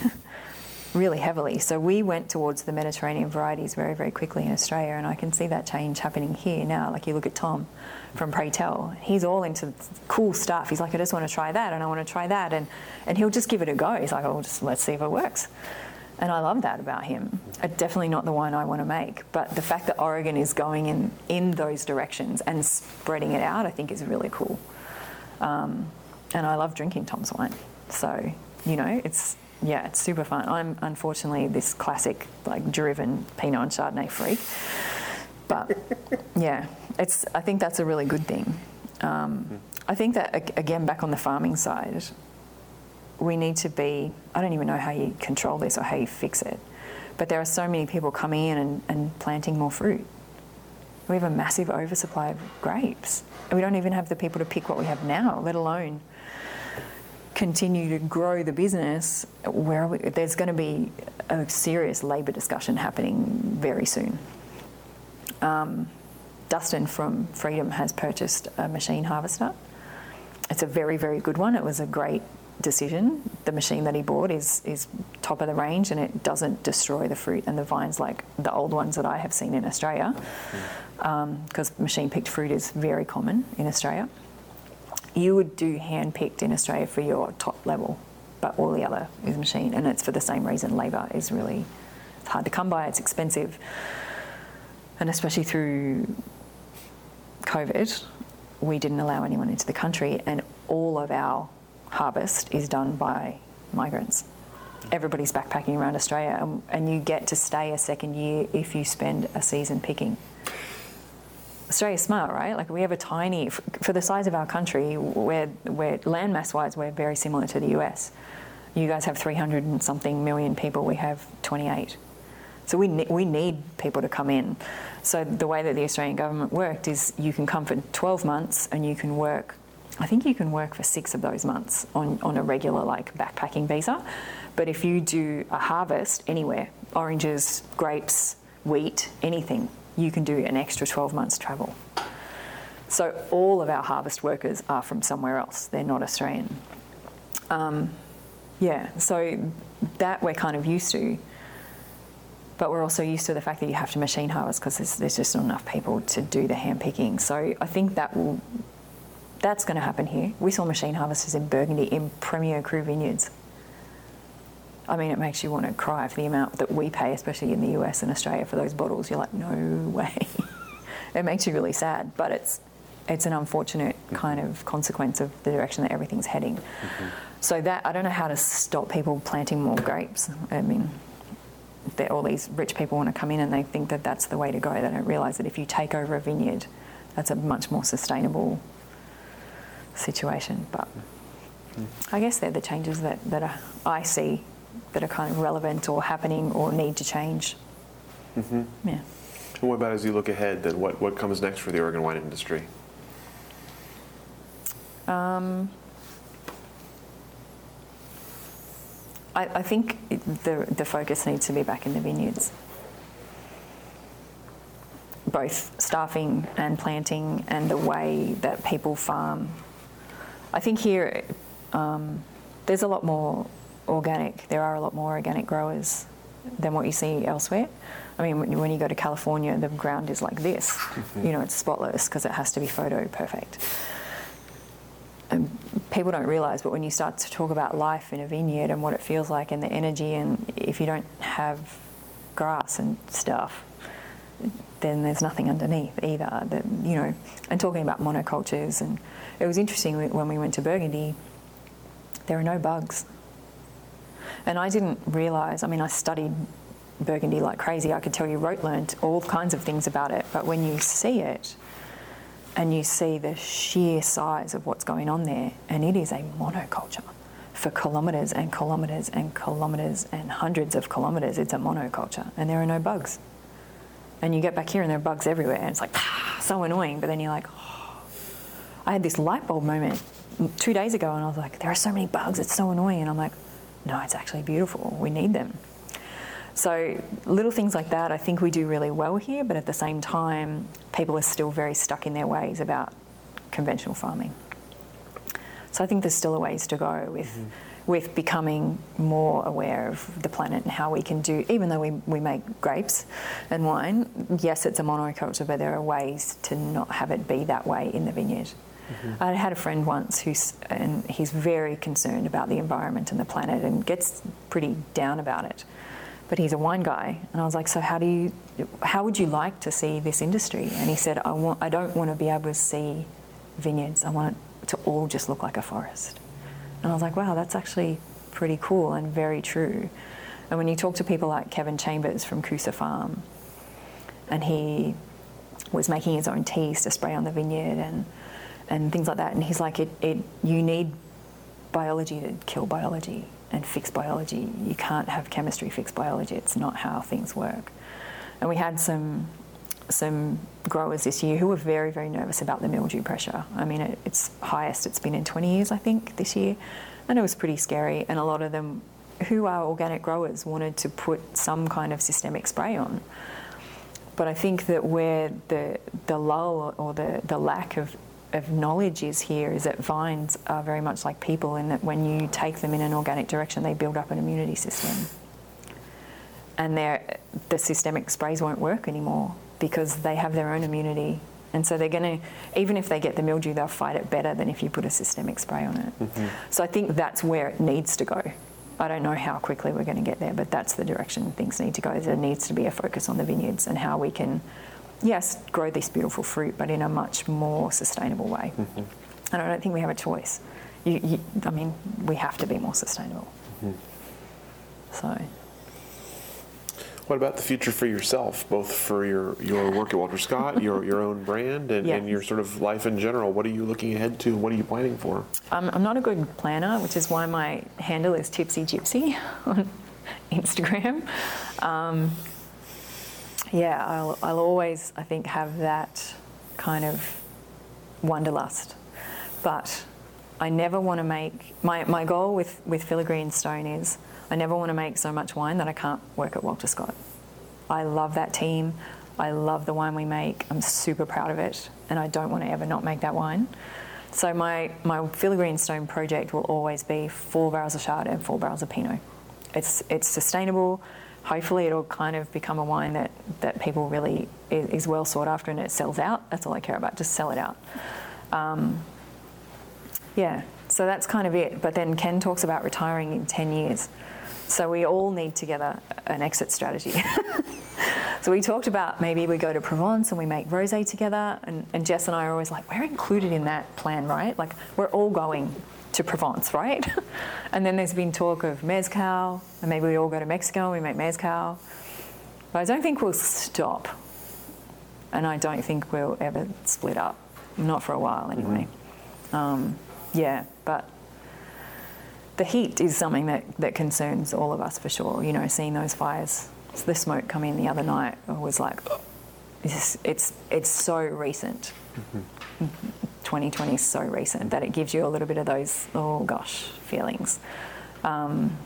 *laughs* really heavily. So we went towards the Mediterranean varieties very, very quickly in Australia, and I can see that change happening here now. Like you look at Tom from Pray Tell, he's all into cool stuff. He's like, I just want to try that, and I want to try that, and and he'll just give it a go. He's like, oh, just let's see if it works. And I love that about him. It's definitely not the wine I want to make, but the fact that Oregon is going in, in those directions and spreading it out, I think is really cool. Um, and I love drinking Tom's wine. So, you know, it's, yeah, it's super fun. I'm unfortunately this classic, like, driven Pinot and Chardonnay freak. But *laughs* yeah, it's, I think that's a really good thing. Um, I think that, again, back on the farming side, we need to be, I don't even know how you control this or how you fix it, but there are so many people coming in and, and planting more fruit. We have a massive oversupply of grapes. We don't even have the people to pick what we have now, let alone continue to grow the business. Where we, there's going to be a serious labour discussion happening very soon. Um, Dustin from Freedom has purchased a machine harvester. It's a very, very good one. It was a great decision. The machine that he bought is is top of the range and it doesn't destroy the fruit and the vines like the old ones that I have seen in Australia. Because um, machine picked fruit is very common in Australia. You would do hand picked in Australia for your top level, but all the other is machine, and it's for the same reason. Labour is really it's hard to come by. It's expensive, and especially through COVID, we didn't allow anyone into the country, and all of our harvest is done by migrants. Everybody's backpacking around Australia, and, and you get to stay a second year if you spend a season picking. Australia's smart, right? Like we have a tiny, for the size of our country, we're, we're landmass wise, we're very similar to the US. You guys have 300 and something million people, we have 28. So we, ne- we need people to come in. So the way that the Australian government worked is you can come for 12 months and you can work I think you can work for six of those months on, on a regular like backpacking visa. But if you do a harvest anywhere, oranges, grapes, wheat, anything, you can do an extra 12 months travel. So all of our harvest workers are from somewhere else. They're not Australian. Um, yeah, so that we're kind of used to. But we're also used to the fact that you have to machine harvest because there's, there's just not enough people to do the hand picking. So I think that will that's going to happen here. We saw machine harvesters in Burgundy in Premier Cru vineyards. I mean, it makes you want to cry for the amount that we pay, especially in the US and Australia, for those bottles. You're like, no *laughs* way. it makes you really sad, but it's it's an unfortunate kind of consequence of the direction that everything's heading. Mm-hmm. So that I don't know how to stop people planting more grapes. I mean, that all these rich people want to come in and they think that that's the way to go. They don't realise that if you take over a vineyard, that's a much more sustainable situation. But I guess they're the changes that, that are, I see that are kind of relevant or happening or need to change. Mm-hmm. Yeah. And what about as you look ahead, then what, what comes next for the Oregon wine industry? Um, I, I think the, the focus needs to be back in the vineyards. Both staffing and planting and the way that people farm. I think here um, there's a lot more organic, there are a lot more organic growers than what you see elsewhere. I mean, when you- when you go to California, the ground is like this. *laughs* You know, it's spotless because it has to be photo perfect and people don't realize, but when you start to talk about life in a vineyard and what it feels like and the energy, and if you don't have grass and stuff, then there's nothing underneath either. That you know, and talking about monocultures, and it was interesting when we went to Burgundy. There are no bugs, and I didn't realize. I mean, I studied Burgundy like crazy. I could tell you, rote learned all kinds of things about it, but when you see it, and you see the sheer size of what's going on there, and it is a monoculture for kilometres and kilometres and kilometres and hundreds of kilometres. It's a monoculture, and there are no bugs. And you get back here, and there are bugs everywhere, and it's like ah, so annoying. But then you're like, oh. I had this light bulb moment two days ago, and I was like, there are so many bugs. It's so annoying, and I'm like, no, it's actually beautiful. We need them. So little things like that, I think we do really well here, but at the same time, people are still very stuck in their ways about conventional farming. So I think there's still a ways to go with mm-hmm. with becoming more aware of the planet and how we can do. Even though we, we make grapes and wine, yes, it's a monoculture, but there are ways to not have it be that way in the vineyard. Mm-hmm. I had a friend once who's and he's very concerned about the environment and the planet and gets pretty down about it but he's a wine guy. And I was like, so how do you, how would you like to see this industry? And he said, I want, I don't want to be able to see vineyards. I want it to all just look like a forest. And I was like, wow, that's actually pretty cool and very true. And when you talk to people like Kevin Chambers from Koosah Farm, and he was making his own teas to spray on the vineyard and and things like that, and he's like, it, it you need biology to kill biology and fix biology. You can't have chemistry fix biology. It's not how things work. And we had some some growers this year who were very very nervous about the mildew pressure. I mean, it, it's highest it's been in 20 years, I think, this year, and it was pretty scary. And a lot of them, who are organic growers, wanted to put some kind of systemic spray on. But I think that where the the lull or the, the lack of of knowledge is here is that vines are very much like people in that when you take them in an organic direction, they build up an immunity system. And the systemic sprays won't work anymore because they have their own immunity. And so they're going to, even if they get the mildew, they'll fight it better than if you put a systemic spray on it. Mm-hmm. So I think that's where it needs to go. I don't know how quickly we're going to get there, but that's the direction things need to go. There needs to be a focus on the vineyards and how we can yes, grow this beautiful fruit, but in a much more sustainable way. Mm-hmm. And I don't think we have a choice. You, you, I mean, we have to be more sustainable. Mm-hmm. So. What about the future for yourself, both for your, your work at Walter Scott, *laughs* your, your own brand, and, yeah. and, your sort of life in general? What are you looking ahead to, what are you planning for? Um, I'm not a good planner, which is why my handle is Tipsy Gypsy *laughs* on Instagram. Um, yeah, I'll, I'll always, I think, have that kind of wanderlust. But I never want to make, my, my goal with, with Filigree and Stone is I never want to make so much wine that I can't work at Walter Scott. I love that team. I love the wine we make. I'm super proud of it, and I don't want to ever not make that wine. So my my Filigree and Stone project will always be four barrels of Chard and four barrels of Pinot. It's it's sustainable hopefully it'll kind of become a wine that, that people really is, well sought after and it sells out. That's all I care about, just sell it out. Um, yeah, so that's kind of it. But then Ken talks about retiring in 10 years. So we all need together an exit strategy. *laughs* so we talked about maybe we go to Provence and we make rosé together. And, and Jess and I are always like, we're included in that plan, right? Like we're all going to Provence, right? *laughs* and then there's been talk of mezcal, and maybe we all go to Mexico and we make mezcal. But I don't think we'll stop, and I don't think we'll ever split up, not for a while mm-hmm. anyway. Um, yeah, but the heat is something that, that concerns all of us for sure. You know, seeing those fires, the smoke come in the other night was like, it's, it's, it's so recent. Mm-hmm. Mm-hmm. 2020 is so recent that it gives you a little bit of those, oh gosh, feelings. Um,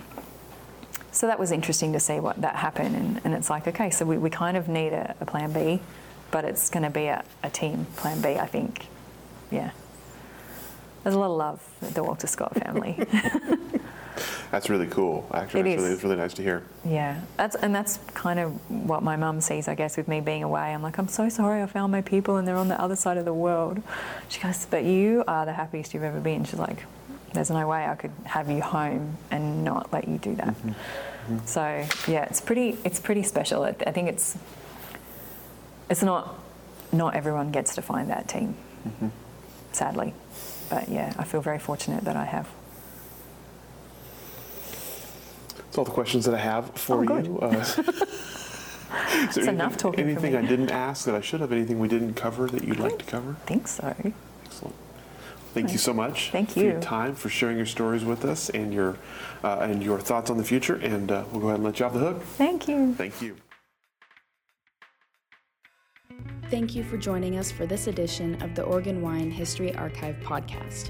so that was interesting to see what that happened. And, and it's like, okay, so we, we kind of need a, a plan B, but it's going to be a, a team plan B, I think. Yeah. There's a lot of love the Walter Scott family. *laughs* That's really cool. Actually, It that's is. really, it's really nice to hear. Yeah, that's and that's kind of what my mum sees, I guess, with me being away. I'm like, I'm so sorry, I found my people and they're on the other side of the world. She goes, but you are the happiest you've ever been. She's like, there's no way I could have you home and not let you do that. Mm-hmm. Mm-hmm. So yeah, it's pretty, it's pretty special. I I think it's, it's not, not everyone gets to find that team, mm-hmm. sadly. But yeah, I feel very fortunate that I have. That's all the questions that I have for Oh, good. you. Uh, is It's anything, enough talking for Anything me. I didn't ask that I should have? Anything we didn't cover that you'd like to cover? I think so. Excellent. Thank you so much. Thank you for your you. time for sharing your stories with us and your uh, and your thoughts on the future. And uh, we'll go ahead and let you off the hook. Thank you. Thank you. Thank you for joining us for this edition of the Oregon Wine History Archive podcast.